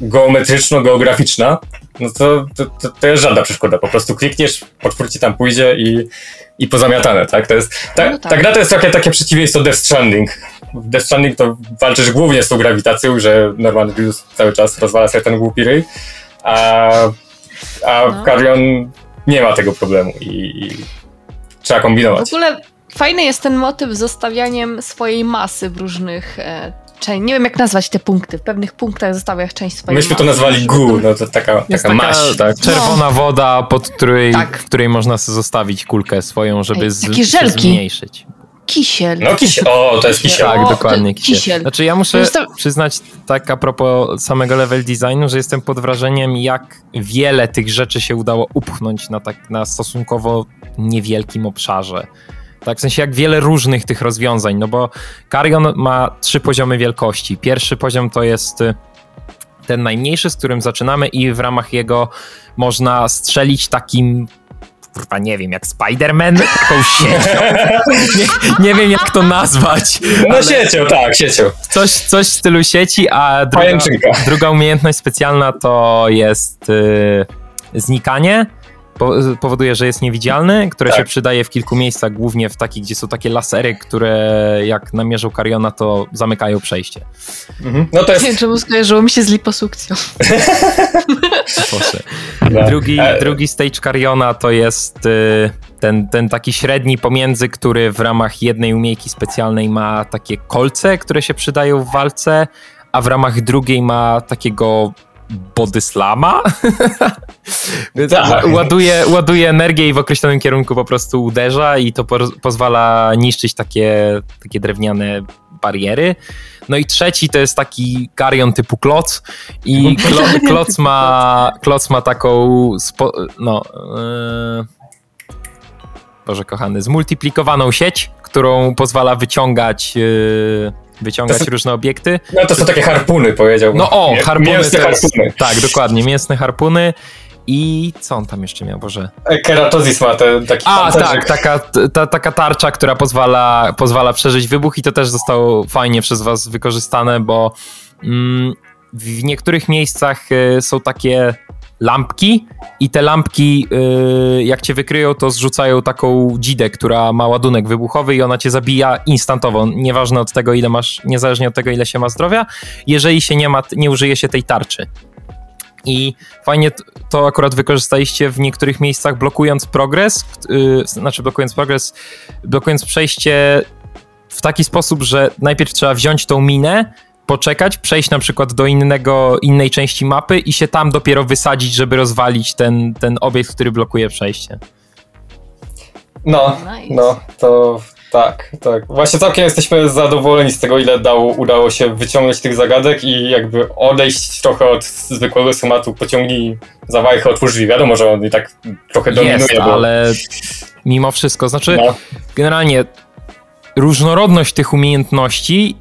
geometryczno-geograficzna, no to, to, to, to jest żadna przeszkoda. Po prostu klikniesz, potwór ci tam pójdzie i, i pozamiatane, tak? To jest, ta, No tak. ta gra to jest trochę takie przeciwieństwo Death Stranding. W Death Stranding to walczysz głównie z tą grawitacją, że Norman Reedus cały czas rozwala sobie ten głupi ryj, a, a No. Carrion nie ma tego problemu i, i trzeba W kombinować. ogóle fajny jest ten motyw z zostawianiem swojej masy w różnych e, częściach. Nie wiem, jak nazwać te punkty. W pewnych punktach zostawiasz część swojej Myśmy to masy. nazwali gu, no to taka, taka maść, tak? czerwona woda, pod której, Tak. w której można sobie zostawić kulkę swoją, żeby Ej, z, żelki. zmniejszyć. Kisiel. No kisiel, o, to jest kisiel. Tak, O, dokładnie. Kisiel. kisiel. Znaczy ja muszę przyznać tak a propos samego level designu, że jestem pod wrażeniem jak wiele tych rzeczy się udało upchnąć na, tak, na stosunkowo niewielkim obszarze. Tak, w sensie jak wiele różnych tych rozwiązań, no bo Carrion ma trzy poziomy wielkości. Pierwszy poziom to jest y, ten najmniejszy, z którym zaczynamy i w ramach jego można strzelić takim kurwa nie wiem, jak Spider-Man, taką siecią. Nie, nie wiem jak to nazwać. No siecią, tak, siecią. Coś, coś w stylu sieci, a druga, Pajęczynka. druga umiejętność specjalna to jest y, znikanie. Po, powoduje, że jest niewidzialny, które Tak. się przydaje w kilku miejscach, głównie w takich, gdzie są takie lasery, które jak namierzą Kariona, to zamykają przejście. Mhm. No to Nie wiem, jest... czemu skojarzyło mi się z liposukcją. Proszę. Drugi, E, drugi stage Kariona to jest y, ten, ten taki średni pomiędzy, który w ramach jednej umiejki specjalnej ma takie kolce, które się przydają w walce, a w ramach drugiej ma takiego bodyslama. Tak. ładuje, ładuje energię i w określonym kierunku po prostu uderza i to po, pozwala niszczyć takie, takie drewniane bariery. No i trzeci to jest taki Karion typu kloc i klo, kloc, ma, kloc ma taką spo, no yy, Boże kochany, zmultiplikowaną sieć, którą pozwala wyciągać yy, wyciągać są- różne obiekty. No to są takie harpuny, powiedziałbym. No o, harpuny Mięsne harpuny. Tak, dokładnie, mięsne harpuny i co on tam jeszcze miał, Boże? E, Keratozis ma ten taki A, pancerzyk. tak, taka, ta, taka tarcza, która pozwala, pozwala przeżyć wybuch i to też zostało fajnie przez was wykorzystane, bo mm, w niektórych miejscach y, są takie lampki i te lampki, y, jak cię wykryją, to zrzucają taką dzidę, która ma ładunek wybuchowy i ona cię zabija instantowo, nieważne od tego, ile masz, niezależnie od tego, ile się ma zdrowia, jeżeli się nie ma, nie użyje się tej tarczy. I fajnie to akurat wykorzystaliście w niektórych miejscach, blokując progres, yy, znaczy blokując progres, blokując przejście w taki sposób, że najpierw trzeba wziąć tą minę, poczekać, przejść na przykład do innego, innej części mapy i się tam dopiero wysadzić, żeby rozwalić ten, ten obiekt, który blokuje przejście. No, Nice. no, to tak, tak. Właśnie całkiem jesteśmy zadowoleni z tego, ile dało, udało się wyciągnąć tych zagadek i jakby odejść trochę od zwykłego schematu, pociągnij za wajchę, otwórz drzwi. Wiadomo, że on i tak trochę dominuje, Jest, bo... ale mimo wszystko, znaczy No, generalnie różnorodność tych umiejętności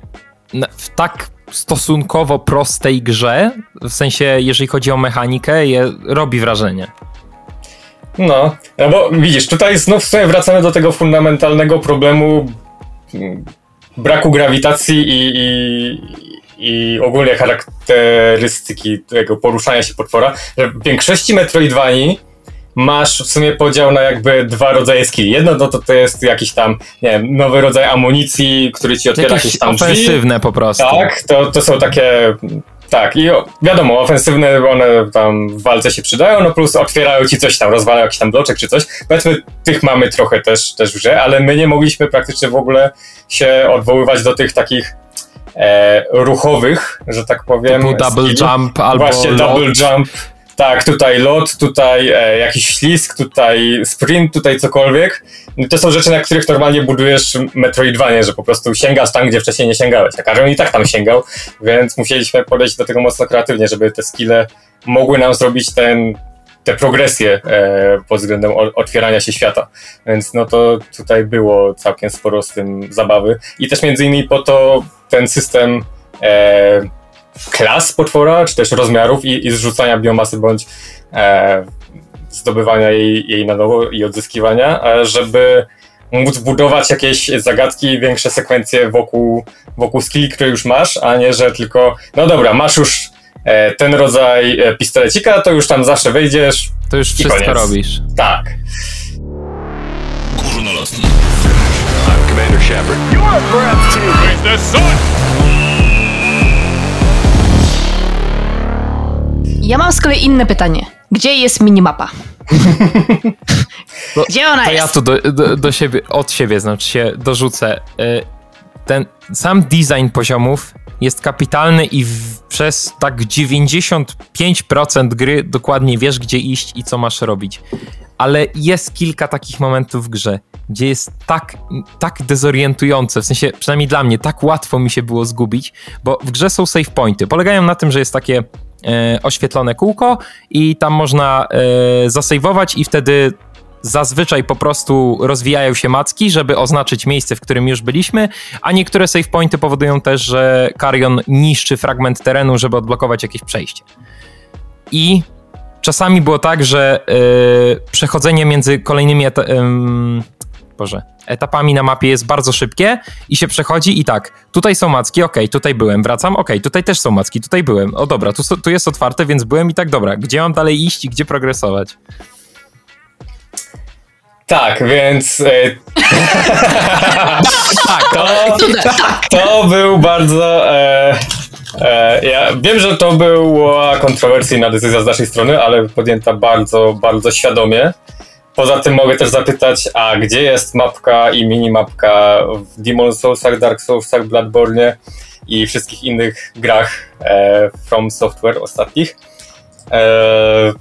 w tak stosunkowo prostej grze, w sensie jeżeli chodzi o mechanikę, je, robi wrażenie. No, no bo widzisz, tutaj znów w sumie wracamy do tego fundamentalnego problemu mm, braku grawitacji i, i, i ogólnie charakterystyki tego poruszania się potwora, że w większości Metroidvanii masz w sumie podział na jakby dwa rodzaje skilli. Jedno to, to, to jest jakiś tam, nie wiem, nowy rodzaj amunicji, który ci otwiera jakieś Jakieś tam drzwi. ofensywne po prostu. Tak, to, to są takie. Tak, i o, wiadomo, ofensywne one tam w walce się przydają, no plus otwierają ci coś tam, rozwalają jakiś tam bloczek czy coś. Powiedzmy, tych mamy trochę też, też w grze, ale my nie mogliśmy praktycznie w ogóle się odwoływać do tych takich e, ruchowych, że tak powiem. Typu double skilli. jump albo Właśnie lot. double jump. Tak, tutaj lot, tutaj e, jakiś ślisk, tutaj sprint, tutaj cokolwiek. To są rzeczy, na których normalnie budujesz Metroidvanie, że po prostu sięgasz tam, gdzie wcześniej nie sięgałeś. A Karion i tak tam sięgał, więc musieliśmy podejść do tego mocno kreatywnie, żeby te skille mogły nam zrobić ten, te progresje e, pod względem otwierania się świata. Więc no to tutaj było całkiem sporo z tym zabawy. I też między innymi po to ten system e, klas potwora, czy też rozmiarów i, i zrzucania biomasy bądź e, zdobywania jej, jej na nowo i odzyskiwania, e, żeby móc budować jakieś zagadki, większe sekwencje wokół, wokół skilli, które już masz, a nie, że tylko, no dobra, masz już e, ten rodzaj e, pistolecika, to już tam zawsze wejdziesz. To już wszystko koniec. robisz. Tak. Górnolotny. I'm Commander Shepard. You are breathtaking. The sun? Ja mam z kolei inne pytanie. Gdzie jest minimapa? Gdzie ona To jest? ja tu do, do, do siebie, od siebie, znaczy się dorzucę. Y, Ten sam design poziomów jest kapitalny i w, przez tak 95% gry dokładnie wiesz, gdzie iść i co masz robić. Ale jest kilka takich momentów w grze, gdzie jest tak, tak dezorientujące, w sensie przynajmniej dla mnie, tak łatwo mi się było zgubić, bo w grze są save pointy. Polegają na tym, że jest takie e, oświetlone kółko i tam można e, zasejwować i wtedy zazwyczaj po prostu rozwijają się macki, żeby oznaczyć miejsce, w którym już byliśmy, a niektóre save pointy powodują też, że Karion niszczy fragment terenu, żeby odblokować jakieś przejście. I czasami było tak, że yy, przechodzenie między kolejnymi ym, Boże, etapami na mapie jest bardzo szybkie i się przechodzi i tak, tutaj są macki, okej, tutaj byłem, wracam, okej, tutaj też są macki, tutaj byłem, o dobra, tu, tu jest otwarte, więc byłem i tak, dobra, gdzie mam dalej iść i gdzie progresować? Tak, więc e, Tak, to, Tak. to był bardzo. E, e, ja wiem, że to była kontrowersyjna decyzja z naszej strony, ale podjęta bardzo, bardzo świadomie. Poza tym mogę też zapytać, a gdzie jest mapka i minimapka w Demon Soulsach, Dark Soulsach, Bloodborne i wszystkich innych grach e, From Software ostatnich? E,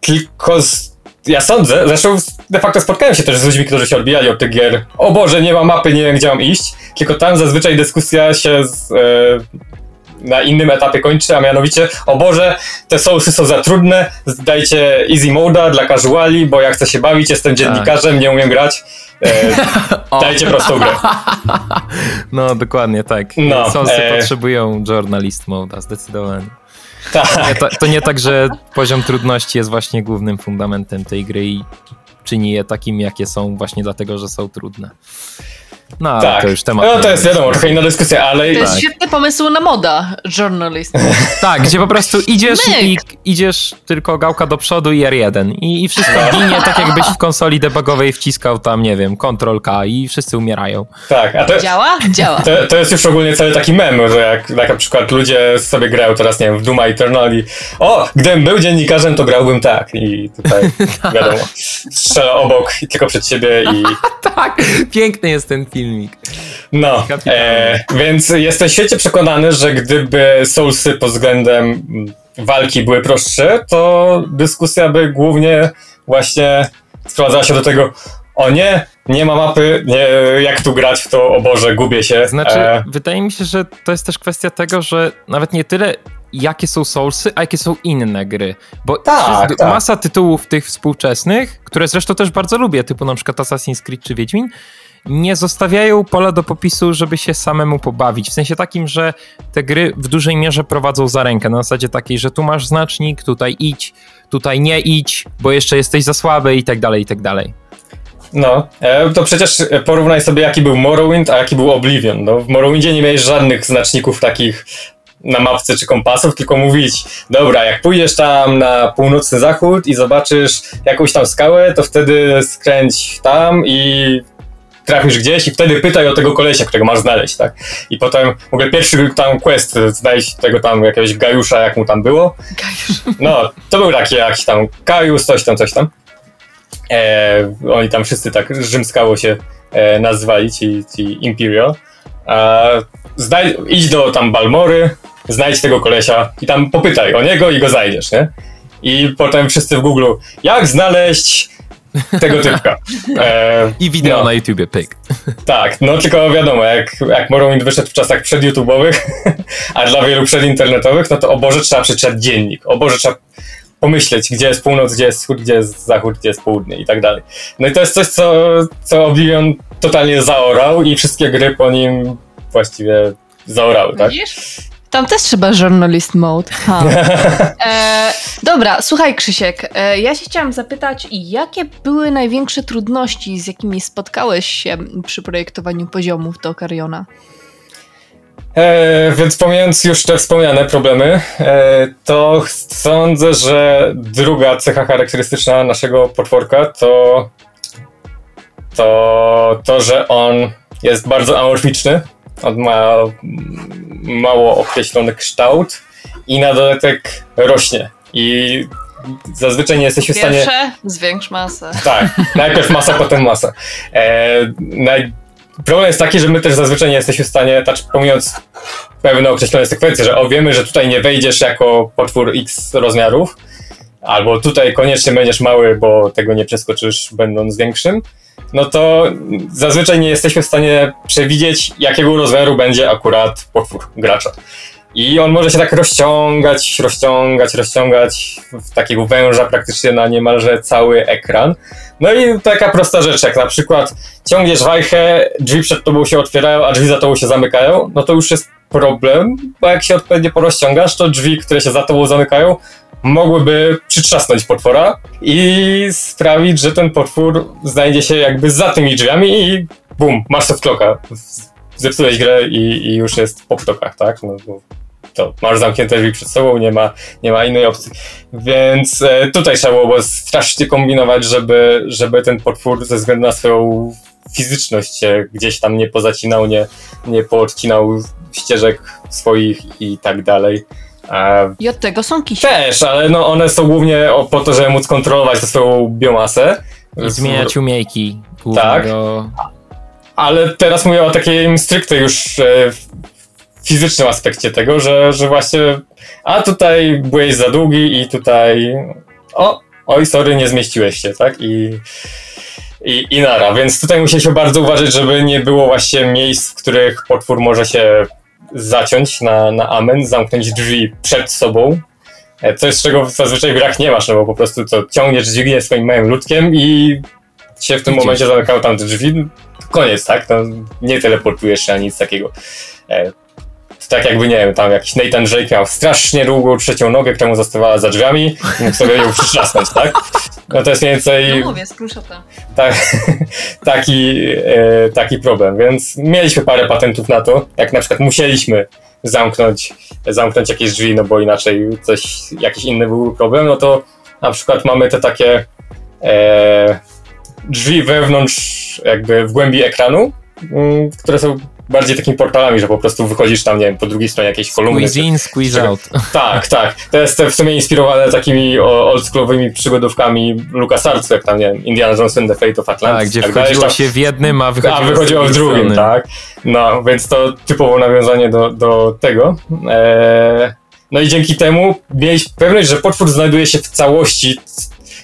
tylko z, ja sądzę, zresztą de facto spotkałem się też z ludźmi, którzy się odbijali od tych gier. O Boże, nie ma mapy, nie wiem gdzie mam iść. Tylko tam zazwyczaj dyskusja się z, e, na innym etapie kończy, a mianowicie o Boże, te sousy są za trudne, dajcie easy moda dla casuali, bo ja chcę się bawić, jestem dziennikarzem, nie umiem grać. E, dajcie prostą grę. no dokładnie tak. No, Solsy e- potrzebują journalist moda, zdecydowanie. Tak. Nie, to, to nie tak, że poziom trudności jest właśnie głównym fundamentem tej gry i czyni je takim, jakie są właśnie dlatego, że są trudne. No, ale Tak. to już temat. No to jest wiadomo, trochę inna dyskusja, ale To jest Tak. świetny pomysł na moda, journalist. Tak, gdzie po prostu idziesz Myk. i idziesz tylko gałka do przodu i R1 i, i wszystko ginie, tak jakbyś w konsoli debugowej wciskał tam, nie wiem, Ctrl K i wszyscy umierają. tak, a to, Działa? Działa. To, to jest już ogólnie cały taki mem, że jak, jak na przykład ludzie sobie grają teraz, nie wiem, w Doom Eternal i o, gdybym był dziennikarzem, to grałbym tak. I tutaj, wiadomo, strzela obok tylko przed siebie i Tak, piękny jest ten filmik. no. E, więc jestem świecie przekonany, że gdyby Soulsy pod względem walki były prostsze, to dyskusja by głównie właśnie sprowadzała się do tego o nie, nie ma mapy, nie, jak tu grać w to, o Boże, gubię się. Znaczy, E, wydaje mi się, że to jest też kwestia tego, że nawet nie tyle jakie są Soulsy, a jakie są inne gry. Bo Tak, jest tak. masa tytułów tych współczesnych, które zresztą też bardzo lubię, typu na przykład Assassin's Creed czy Wiedźmin, nie zostawiają pola do popisu, żeby się samemu pobawić. W sensie takim, że te gry w dużej mierze prowadzą za rękę. Na zasadzie takiej, że tu masz znacznik, tutaj idź, tutaj nie idź, bo jeszcze jesteś za słaby i tak dalej, i tak dalej. No, e, to przecież porównaj sobie jaki był Morrowind, a jaki był Oblivion. No, w Morrowindzie nie miałeś żadnych znaczników takich na mapce czy kompasów, tylko mówić, dobra, jak pójdziesz tam na północny zachód i zobaczysz jakąś tam skałę, to wtedy skręć tam i trafisz gdzieś i wtedy pytaj o tego kolesia, którego masz znaleźć, tak? I potem w ogóle pierwszy tam quest, znajdź tego tam jakiegoś Gajusza, jak mu tam było. No, to był taki jakiś tam Kajus, coś tam, coś tam. E, oni tam wszyscy tak rzymskało się e, nazywali, ci, ci Imperial. E, znaj- idź do tam Balmory, znajdź tego kolesia i tam popytaj o niego i go znajdziesz, nie? I potem wszyscy w Google, jak znaleźć tego typka. E, I wideo no. na YouTubie, pyk. tak, no tylko wiadomo, jak, jak Morrowind wyszedł w czasach przedYouTube'owych, a dla wielu przedinternetowych, no to o Boże trzeba przeczytać dziennik, o Boże trzeba pomyśleć, gdzie jest północ, gdzie jest wschód, gdzie jest zachód, gdzie jest południe i tak dalej. No i to jest coś, co, co Oblivion totalnie zaorał i wszystkie gry po nim właściwie zaorały, tak? Widzisz? Tam też trzeba journalist mode. Ha. E, dobra, słuchaj Krzysiek, e, ja się chciałam zapytać, jakie były największe trudności, z jakimi spotkałeś się przy projektowaniu poziomów do Kariona? E, więc pomijając już te wspomniane problemy, e, to sądzę, że druga cecha charakterystyczna naszego potworka to to, to że on jest bardzo amorficzny. On ma mało określony kształt i na dodatek rośnie. I zazwyczaj nie jesteśmy w stanie. Pierwsze, zwiększ masę. Tak, najpierw masa, potem masa. E, naj... Problem jest taki, że my też zazwyczaj nie jesteśmy w stanie, tak pomijając pewne określone sekwencje, że o wiemy, że tutaj nie wejdziesz jako potwór X rozmiarów, albo tutaj koniecznie będziesz mały, bo tego nie przeskoczysz będąc większym, no to zazwyczaj nie jesteśmy w stanie przewidzieć, jakiego rozmiaru będzie akurat potwór gracza. I on może się tak rozciągać, rozciągać, rozciągać w takiego węża praktycznie na niemalże cały ekran. No i taka prosta rzecz, jak na przykład ciągniesz wajchę, drzwi przed tobą się otwierają, a drzwi za tobą się zamykają, no to już jest problem, bo jak się odpowiednio porozciągasz, to drzwi, które się za tobą zamykają, mogłyby przytrzasnąć potwora i sprawić, że ten potwór znajdzie się jakby za tymi drzwiami i bum, masz soft clocka. Zepsułeś grę i, i już jest po ptokach, tak? No, to masz zamknięte drzwi przed sobą, nie ma, nie ma innej opcji. Więc e, tutaj trzeba było strasznie kombinować, żeby, żeby ten potwór ze względu na swoją fizyczność się gdzieś tam nie pozacinał, nie, nie poodcinał ścieżek swoich i tak dalej. A I od tego są kisie. też, ale no one są głównie o- po to, żeby móc kontrolować tę swoją biomasę. I zmieniać umiejki. Tak. Ale teraz mówię o takim stricte już e, fizycznym aspekcie tego, że, że właśnie a tutaj byłeś za długi i tutaj o, oj sorry, nie zmieściłeś się, tak? I, i, i nara, więc tutaj musieliśmy bardzo uważać, żeby nie było właśnie miejsc, w których potwór może się zaciąć na, na amen, zamknąć drzwi przed sobą, E, coś czego zazwyczaj w grach nie masz, no bo po prostu to ciągniesz dźwignię swoim małym ludkiem i się w tym Idziesz. momencie zamykają tam te drzwi, koniec, tak? No, nie teleportujesz się ani nic takiego. To tak jakby, nie wiem, tam jakiś Nathan Drake miał strasznie długą trzecią nogę, która mu zostawała za drzwiami i mógł sobie ją przytrzasnąć, tak? No to jest mniej więcej No mówię, screenshota. tak, taki, e, taki problem, więc mieliśmy parę patentów na to, jak na przykład musieliśmy zamknąć, zamknąć jakieś drzwi, no bo inaczej coś, jakiś inny był problem, no to na przykład mamy te takie e, drzwi wewnątrz, jakby w głębi ekranu, mm, które są bardziej takimi portalami, że po prostu wychodzisz tam, nie wiem, po drugiej stronie jakiejś kolumny. Squeeze in, squeeze out. Tak, tak. To jest w sumie inspirowane takimi oldschoolowymi przygodówkami LucasArts, jak tam, nie wiem, Indiana Jones and the Fate of Atlantis. Tak, gdzie tak wchodziło się w jednym, a wychodziło, a wychodziło w drugim, strony. tak. No, więc to typowo nawiązanie do, do tego. Eee, no i dzięki temu mieliśmy pewność, że potwór znajduje się w całości,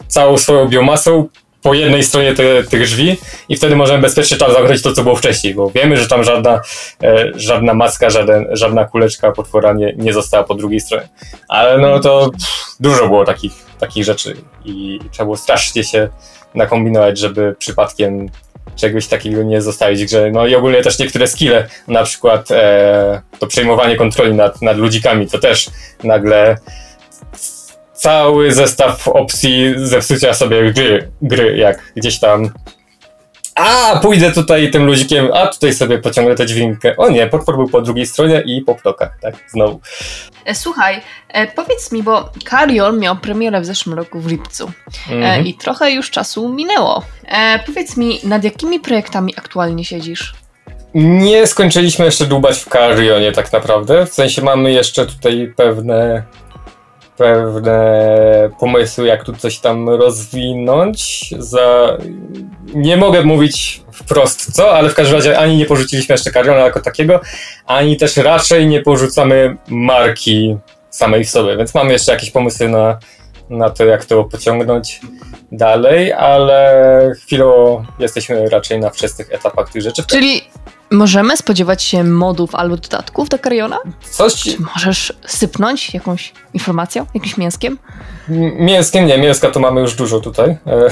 całą swoją biomasą po jednej stronie te, tych drzwi i wtedy możemy bezpiecznie tam zamknąć to, co było wcześniej, bo wiemy, że tam żadna, e, żadna maska, żaden, żadna kuleczka potwora nie, nie została po drugiej stronie. Ale no to pff, dużo było takich, takich rzeczy i trzeba było strasznie się nakombinować, żeby przypadkiem czegoś takiego nie zostawić. No i ogólnie też niektóre skille, na przykład e, to przejmowanie kontroli nad, nad ludzikami, to też nagle cały zestaw opcji zepsucia sobie gry, gry jak gdzieś tam a, pójdę tutaj tym ludzikiem, a tutaj sobie pociągnę tę dźwignię. O nie, potwór był po drugiej stronie i po ptokach, tak? Znowu. E, Słuchaj, e, powiedz mi, bo Carrion miał premierę w zeszłym roku w lipcu e, Mhm. i trochę już czasu minęło. Powiedz mi, nad jakimi projektami aktualnie siedzisz? Nie skończyliśmy jeszcze dłubać w Carrionie tak naprawdę. W sensie mamy jeszcze tutaj pewne pewne pomysły, jak tu coś tam rozwinąć. Za... Nie mogę mówić wprost co, ale w każdym razie ani nie porzuciliśmy jeszcze Carriona jako takiego, ani też raczej nie porzucamy marki samej w sobie, więc mamy jeszcze jakieś pomysły na, na to, jak to pociągnąć dalej, ale chwilowo jesteśmy raczej na wczesnych etapach tych rzeczy. Czyli możemy spodziewać się modów albo dodatków do Carriona? Coś Czy możesz sypnąć jakąś informacją, jakimś mięskiem? M- Mięskiem nie, mięska to mamy już dużo tutaj. E,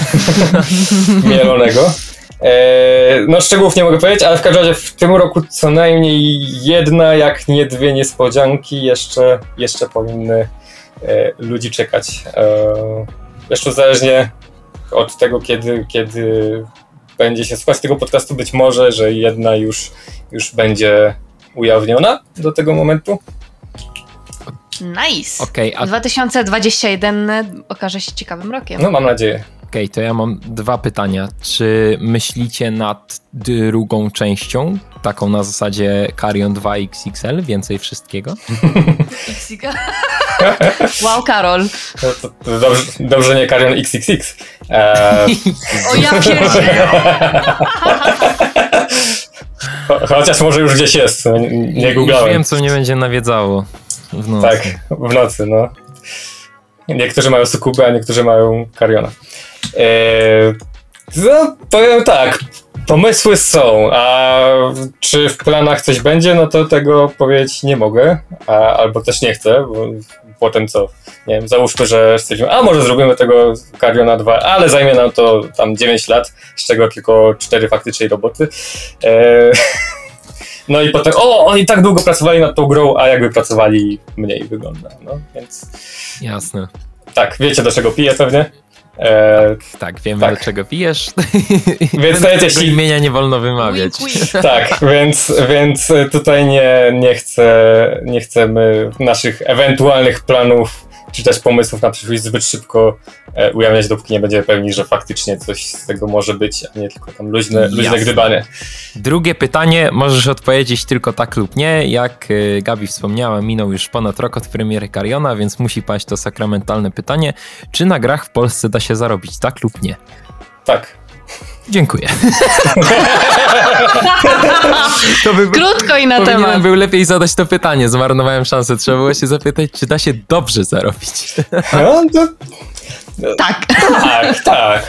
mielonego. E, no szczegółów nie mogę powiedzieć, ale w każdym razie w tym roku co najmniej jedna, jak nie dwie niespodzianki jeszcze, jeszcze powinny ludzi czekać. E, jeszcze zależnie od tego, kiedy, kiedy będzie się słuchać tego podcastu, być może, że jedna już, już będzie ujawniona do tego momentu. Nice! Okej, a 2021 okaże się ciekawym rokiem. No mam nadzieję. Okej, to ja mam dwa pytania. Czy myślicie nad drugą częścią, taką na zasadzie Carrion 2 XXL, więcej wszystkiego? wow, Karol! No, to, to dobrze, dobrze nie Karion XXX. E, O ja pierdzielę! cho- chociaż może już gdzieś jest, no, nie, nie Już googlałem. wiem, co mnie będzie nawiedzało w nocy. Tak, w nocy, no. Niektórzy mają Sukubę, a niektórzy mają Kariona. E, no, powiem tak. Pomysły są, a czy w planach coś będzie, no to tego powiedzieć nie mogę, a, albo też nie chcę, bo potem co, nie wiem, załóżmy, że stwierdzimy, a może zrobimy tego Cariona 2, ale zajmie nam to tam 9 lat, z czego tylko 4 faktycznej roboty. E, no i potem, o, oni tak długo pracowali nad tą grą, a jakby pracowali mniej wygląda, no więc Jasne. tak, wiecie do czego piję pewnie. E, Tak, wiemy Tak. do czego pijesz. Więc nawet jeśli- imienia nie wolno wymawiać. Tak, więc, więc tutaj nie, nie, chcę, nie chcemy naszych ewentualnych planów czy też pomysłów na przyszłość zbyt szybko e, ujawniać, dopóki nie będziemy pewni, że faktycznie coś z tego może być, a nie tylko tam luźne, luźne gdybanie. Drugie pytanie, możesz odpowiedzieć tylko tak lub nie. Jak y, Gabi wspomniała, minął już ponad rok od premiery Cariona, więc musi paść to sakramentalne pytanie. Czy na grach w Polsce da się zarobić, tak lub nie? Tak. Dziękuję. to by Krótko i na temat. był lepiej zadać to pytanie, zmarnowałem szansę. Trzeba było się zapytać, czy da się dobrze zarobić. No, to, Tak. tak, tak.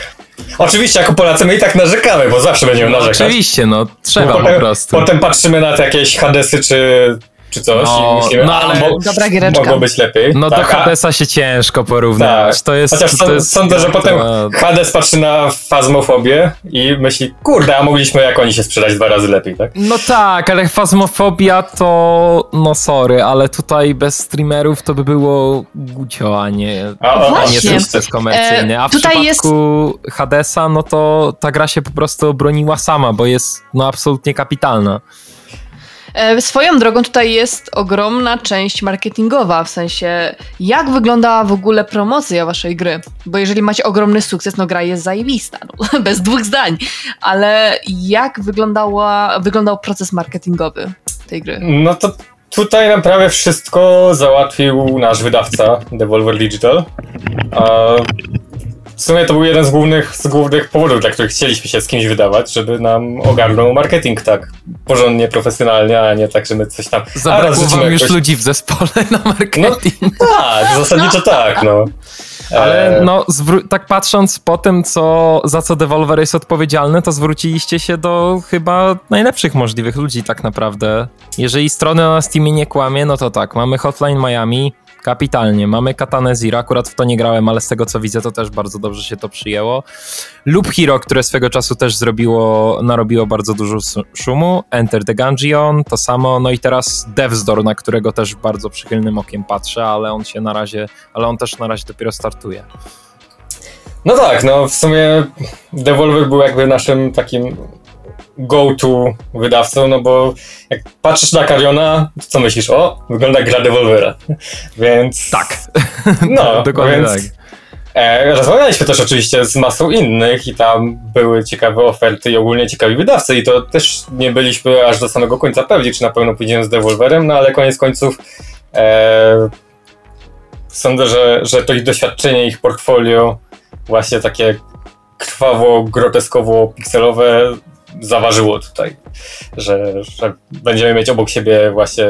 Oczywiście jako Polacy my i tak narzekamy, bo zawsze będziemy narzekać. Oczywiście, no trzeba potem, po prostu. Potem patrzymy na te jakieś Hadesy czy, czy coś No, i myślimy, no, a, ale- mo- Dobra giereczka. mogło być lepiej. No do Tak, a- Hadesa się ciężko porównywać. Tak. To jest, Chociaż to jest sądzę, że potem to- Hades patrzy na fazmofobię i myśli, kurde, a mogliśmy jak oni się sprzedać dwa razy lepiej, tak? No tak, ale fazmofobia to... No sorry, ale tutaj bez streamerów to by było gucio, a nie, A, a o, nie sukces komercyjny. A w tutaj przypadku Hadesa, no to ta gra się po prostu obroniła sama, bo jest no absolutnie kapitalna. E, Swoją drogą tutaj jest ogromna część marketingowa, w sensie jak wyglądała w ogóle promocja waszej gry. Bo jeżeli macie ogromny sukces, no gra jest zajebista, no, bez dwóch zdań. Ale jak wyglądała, wyglądał proces marketingowy tej gry? No to tutaj nam prawie wszystko załatwił nasz wydawca, Devolver Digital. W sumie to był jeden z głównych, z głównych powodów, dla których chcieliśmy się z kimś wydawać, żeby nam ogarnął marketing tak porządnie, profesjonalnie, a nie tak, że my coś tam... Zabrakło wam już jakoś- ludzi w zespole na marketing. Tak, zasadniczo tak, no. Ale E, no, tak patrząc po tym, co, za co Devolver jest odpowiedzialny, to zwróciliście się do chyba najlepszych możliwych ludzi tak naprawdę. Jeżeli strony na Steamie nie kłamie, no to tak, mamy Hotline Miami, kapitalnie, mamy Katana Zero, akurat w to nie grałem, ale z tego co widzę, to też bardzo dobrze się to przyjęło. Loop Hero, które swego czasu też zrobiło, narobiło bardzo dużo szumu, Enter the Gungeon, to samo, no i teraz Devs Door, na którego też bardzo przychylnym okiem patrzę, ale on się na razie, ale on też na razie dopiero startuje. No tak, no w sumie Devolver był jakby naszym takim go-to wydawcą, no bo jak patrzysz na Cariona, to co myślisz? O, wygląda jak gra Devolvera. Więc... Tak. No, Dokładnie więc, tak. E, rozmawialiśmy też oczywiście z masą innych i tam były ciekawe oferty i ogólnie ciekawi wydawcy i to też nie byliśmy aż do samego końca pewni, czy na pewno pójdziemy z Devolverem, no ale koniec końców e, sądzę, że, że to ich doświadczenie, ich portfolio właśnie takie krwawo, groteskowo, pikselowe zaważyło tutaj, że, że będziemy mieć obok siebie właśnie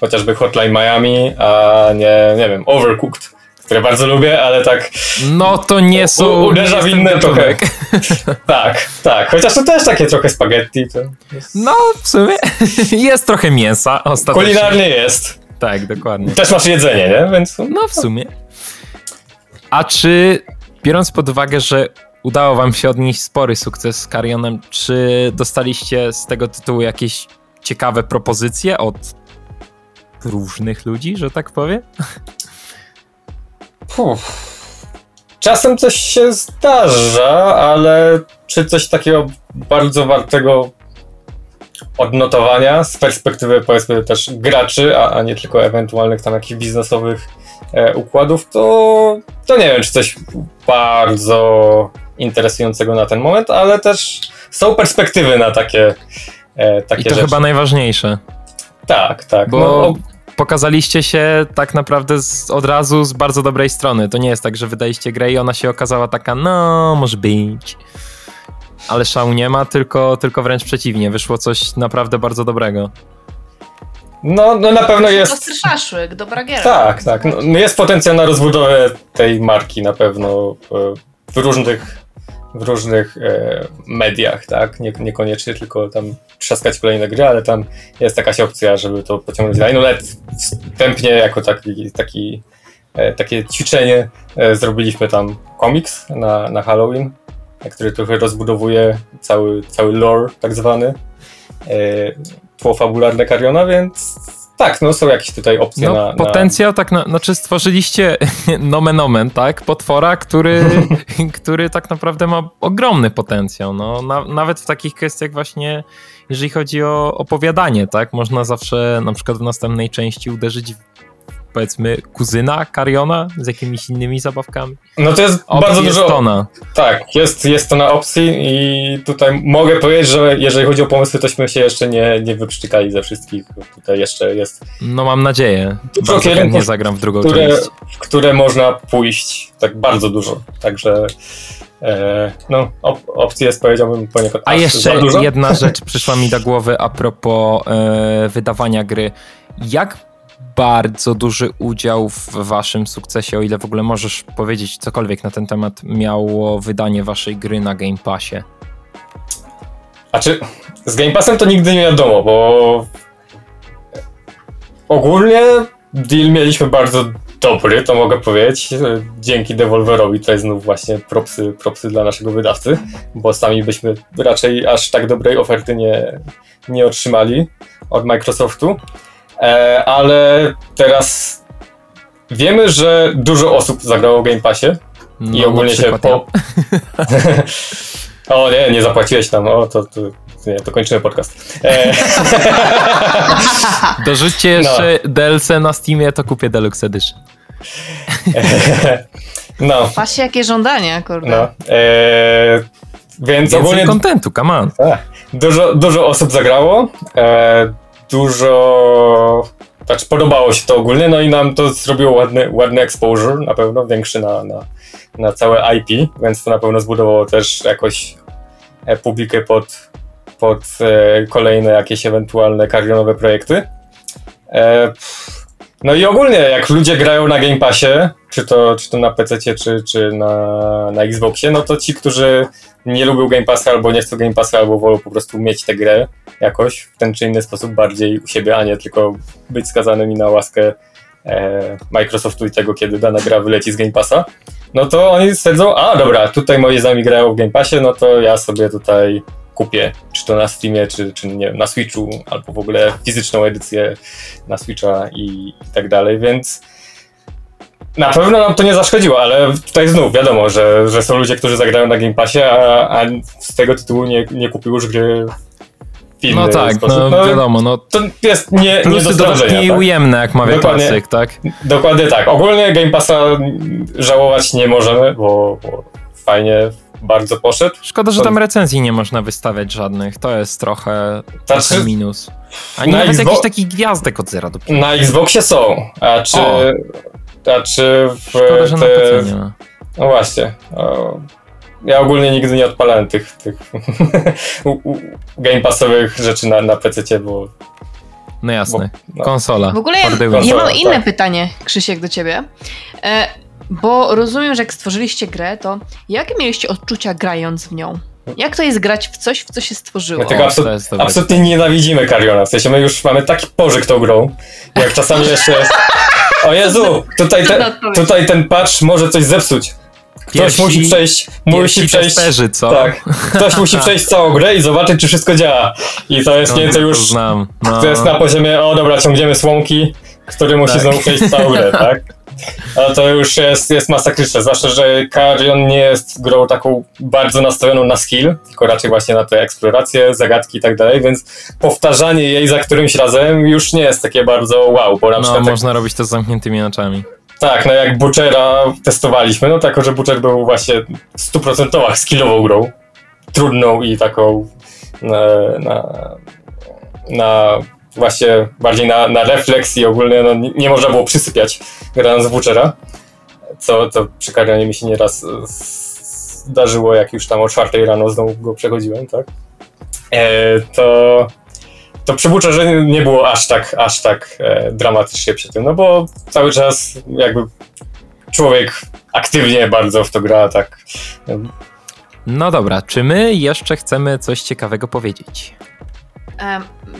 chociażby Hotline Miami, a nie, nie wiem, Overcooked, które bardzo lubię, ale tak No to nie są... u, uderza w inne trochę. Tak, tak, chociaż to też takie trochę spaghetti. Jest... No, w sumie jest trochę mięsa ostatecznie. Kulinarnie jest. Tak, dokładnie. Też masz jedzenie, nie? Więc No w sumie. A czy, biorąc pod uwagę, że udało wam się odnieść spory sukces z Carionem, czy dostaliście z tego tytułu jakieś ciekawe propozycje od różnych ludzi, że tak powiem? Czasem coś się zdarza, ale czy coś takiego bardzo wartego odnotowania z perspektywy powiedzmy też graczy, a, a nie tylko ewentualnych tam jakichś biznesowych e, układów, to, to nie wiem, czy coś bardzo interesującego na ten moment, ale też są perspektywy na takie, e, takie I to rzeczy. chyba najważniejsze, Tak, tak. bo no, pokazaliście się tak naprawdę z, od razu z bardzo dobrej strony. To nie jest tak, że wydaliście grę i ona się okazała taka, no, może być. Ale szału nie ma, tylko, tylko wręcz przeciwnie. Wyszło coś naprawdę bardzo dobrego. no, no na pewno jest... Ostry szaszłyk, dobra giera. Tak, tak. No, jest potencjał na rozbudowę tej marki na pewno e, w różnych w różnych e, mediach, tak? Nie, niekoniecznie tylko tam trzaskać kolejne gry, ale tam jest jakaś opcja, żeby to pociągnąć dalej. No nawet wstępnie jako taki, taki, e, takie ćwiczenie e, zrobiliśmy tam komiks na, na Halloween, który trochę rozbudowuje cały, cały lore tak zwany, e, tło fabularne Kariona, więc tak, no są jakieś tutaj opcje No, na, na... potencjał, tak, na, znaczy stworzyliście nomen omen, tak? Potwora, który, który tak naprawdę ma ogromny potencjał. No, na, nawet w takich kwestiach właśnie, jeżeli chodzi o opowiadanie, tak? Można zawsze na przykład w następnej części uderzyć w, powiedzmy kuzyna Kariona z jakimiś innymi zabawkami. No to jest Opcji bardzo jest dużo. tona. Tak, jest, jest to na opcji i tutaj mogę powiedzieć, że jeżeli chodzi o pomysły, tośmy się jeszcze nie, nie wyprztykali ze wszystkich. Tutaj jeszcze jest, No mam nadzieję. Dużo kierunków, zagram w drugą które, część. w które można pójść. Tak bardzo dużo. Także e, no, op, opcji jest powiedziałbym poniekąd A jeszcze jedna rzecz przyszła mi do głowy a propos e, wydawania gry. Jak bardzo duży udział w waszym sukcesie, o ile w ogóle możesz powiedzieć cokolwiek na ten temat, miało wydanie waszej gry na Game Passie? A czy z Game Passem to nigdy nie wiadomo, bo ogólnie deal mieliśmy bardzo dobry, to mogę powiedzieć, dzięki Devolverowi, tutaj znów właśnie propsy, propsy dla naszego wydawcy, bo sami byśmy raczej aż tak dobrej oferty nie, nie otrzymali od Microsoftu, ale teraz wiemy, że dużo osób zagrało w Game Passie, No, i ogólnie się po. o nie, nie zapłaciłeś tam, o to, to, nie, to kończymy podcast. E. Dorzućcie jeszcze DLC na Steamie, to kupię Deluxe Edition. no, Patrzcie, jakie żądania, kurde. no. E, więc Więcej ogólnie kontentu, come on. tak, dużo, dużo osób zagrało, e, dużo. Znaczy, podobało się to ogólnie, no i nam to zrobiło ładny, ładny exposure, na pewno większy na, na, na całe IP, więc to na pewno zbudowało też jakoś e, publikę pod, pod e, kolejne jakieś ewentualne karionowe projekty. E, no i ogólnie, jak ludzie grają na Game Passie, czy to, czy to na PC, czy, czy na, na Xboxie, no to ci, którzy nie lubią Game Passa, albo nie chcą Game Passa, albo wolą po prostu mieć tę grę jakoś w ten czy inny sposób bardziej u siebie, a nie tylko być skazanymi na łaskę e, Microsoftu i tego, kiedy dana gra wyleci z Game Passa, no to oni stwierdzą, a dobra, tutaj moi znajomi grają w Game Passie, no to ja sobie tutaj kupię, czy to na Steamie, czy, czy nie na Switchu, albo w ogóle fizyczną edycję na Switcha i, i tak dalej, więc na pewno nam to nie zaszkodziło, ale tutaj znów wiadomo, że, że są ludzie, którzy zagrają na Game Passie, a, a z tego tytułu nie, nie kupił już gry No tak, no wiadomo, no To jest nie, nie do i tak? ujemne, jak mawia Dokładnie. klasyk, tak? Dokładnie tak. Ogólnie Game Passa żałować nie możemy, bo, bo fajnie bardzo poszedł. Szkoda, że tam recenzji nie można wystawiać żadnych. To jest trochę, Znaczy, trochę minus. A na nie nawet Xbox- jakichś takich gwiazdek od 0 do 5. Na Xboxie są, a czy, O. a czy w Szkoda, że na te- PC nie ma. No właśnie. O, ja ogólnie nigdy nie odpalałem tych, tych Game Passowych rzeczy na, na PC, bo No jasne. no. Konsola. W ogóle ja. Konsola, mam inne tak. pytanie, Krzysiek, do ciebie. E, bo rozumiem, że jak stworzyliście grę, to jakie mieliście odczucia grając w nią? Jak to jest grać w coś, w co się stworzyło? My tego absolut- dobre. absolutnie nienawidzimy Kariona. W sensie my już mamy taki pożyg tą grą, jak czasami jeszcze jest. O Jezu, tutaj, te, tutaj ten patch może coś zepsuć. Ktoś musi przejść, musi przejść. testerzy, co? Tak, ktoś musi przejść całą grę i zobaczyć, czy wszystko działa. I to jest No, nieco już. znam. No. To jest na poziomie, o dobra, ciągniemy słomki, który musi Tak. znowu przejść całą grę, tak? Ale to już jest, jest masakryczne, zwłaszcza, że Carrion nie jest grą taką bardzo nastawioną na skill, tylko raczej właśnie na te eksploracje, zagadki i tak dalej, więc powtarzanie jej za którymś razem już nie jest takie bardzo wow, bo na No, przykład można robić to z zamkniętymi oczami. Tak, no jak Butchera testowaliśmy, no tak, że Butcher był właśnie stuprocentowo skillową grą, trudną i taką na, na, na właśnie bardziej na, na refleks i ogólnie no, nie, nie można było przysypiać grając w Butchera, co, co przy Karionie mi się nieraz e, zdarzyło, jak już tam o czwartej rano znowu go przechodziłem, tak? E, to, to przy Butcherze nie było aż tak, aż tak e, dramatycznie przy tym, no bo cały czas jakby człowiek aktywnie bardzo w to gra, tak No dobra, czy my jeszcze chcemy coś ciekawego powiedzieć?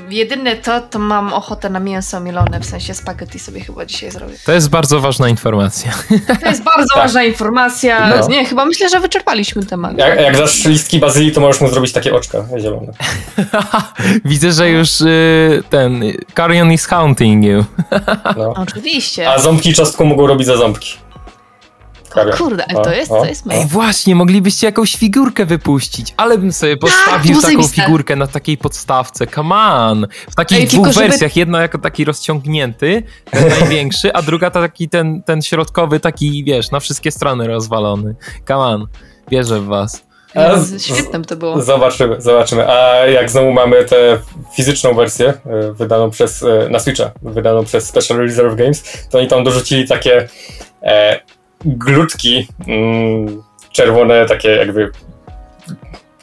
Jedyne to, to mam ochotę na mięso mielone, w sensie spaghetti sobie chyba dzisiaj zrobię. To jest bardzo ważna informacja. To jest bardzo ważna informacja. No. Nie, chyba myślę, że wyczerpaliśmy temat. Jak, jak dasz listki bazylii, to możesz mu zrobić takie oczka zielone. Widzę, że już y, ten Carrion is haunting you. No. Oczywiście. A ząbki czosnku mogą robić za ząbki. O kurde, ale to jest, O, to jest Ej, właśnie, moglibyście jakąś figurkę wypuścić, ale bym sobie postawił to taką figurkę na takiej podstawce. Come on! W takich Ej, dwóch tylko żeby- wersjach. Jedna jako taki rozciągnięty, ten największy, a druga to taki ten, ten środkowy, taki wiesz, na wszystkie strony rozwalony. Come on, wierzę w was. Z- Świetne to było. Zobaczymy, zobaczymy. A jak znowu mamy tę fizyczną wersję, e, wydaną przez, e, na Switcha, wydaną przez Special Reserve Games, to oni tam dorzucili takie e, glutki mm, czerwone, takie jakby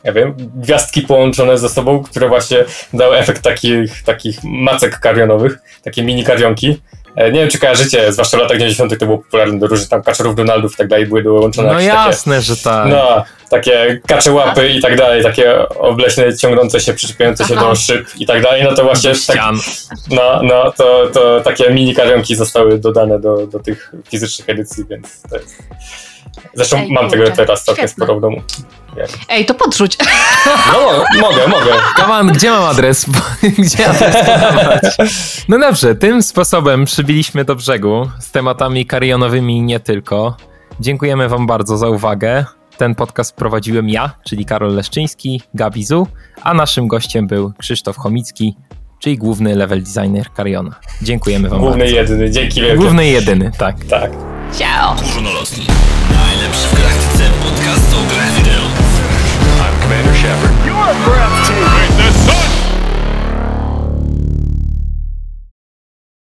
ja wiem, gwiazdki połączone ze sobą, które właśnie dały efekt takich, takich macek karionowych, takie mini karionki. E, Nie wiem, czy kojarzycie, zwłaszcza w latach 90. to było popularne do różnych tam kaczorów Donaldów i tak dalej, były dołączone No jakieś takie jasne, że tak. no, takie kacze łapy i tak dalej, takie obleśne, ciągnące się, przyczepiające się Aha. do szyb i tak dalej, no to właśnie tak, no, no, to, to takie mini karionki zostały dodane do, do tych fizycznych edycji, więc to jest... Zresztą Ej, mam tego teraz całkiem sporo w domu. Ej, to podrzuć. No, mogę, mogę. On, gdzie mam adres? gdzie adres? No dobrze, tym sposobem przybiliśmy do brzegu z tematami karionowymi i nie tylko. Dziękujemy wam bardzo za uwagę. Ten podcast prowadziłem ja, czyli Karol Leszczyński, Gabizu, a naszym gościem był Krzysztof Chomicki, czyli główny level designer Kariona. Dziękujemy wam Główny bardzo. jedyny, dzięki wielkie. Główny jedyny, tak. Tak. Ciao. Górnolotni. Najlepszy w Shepard. You are breathtaking. Witness sun!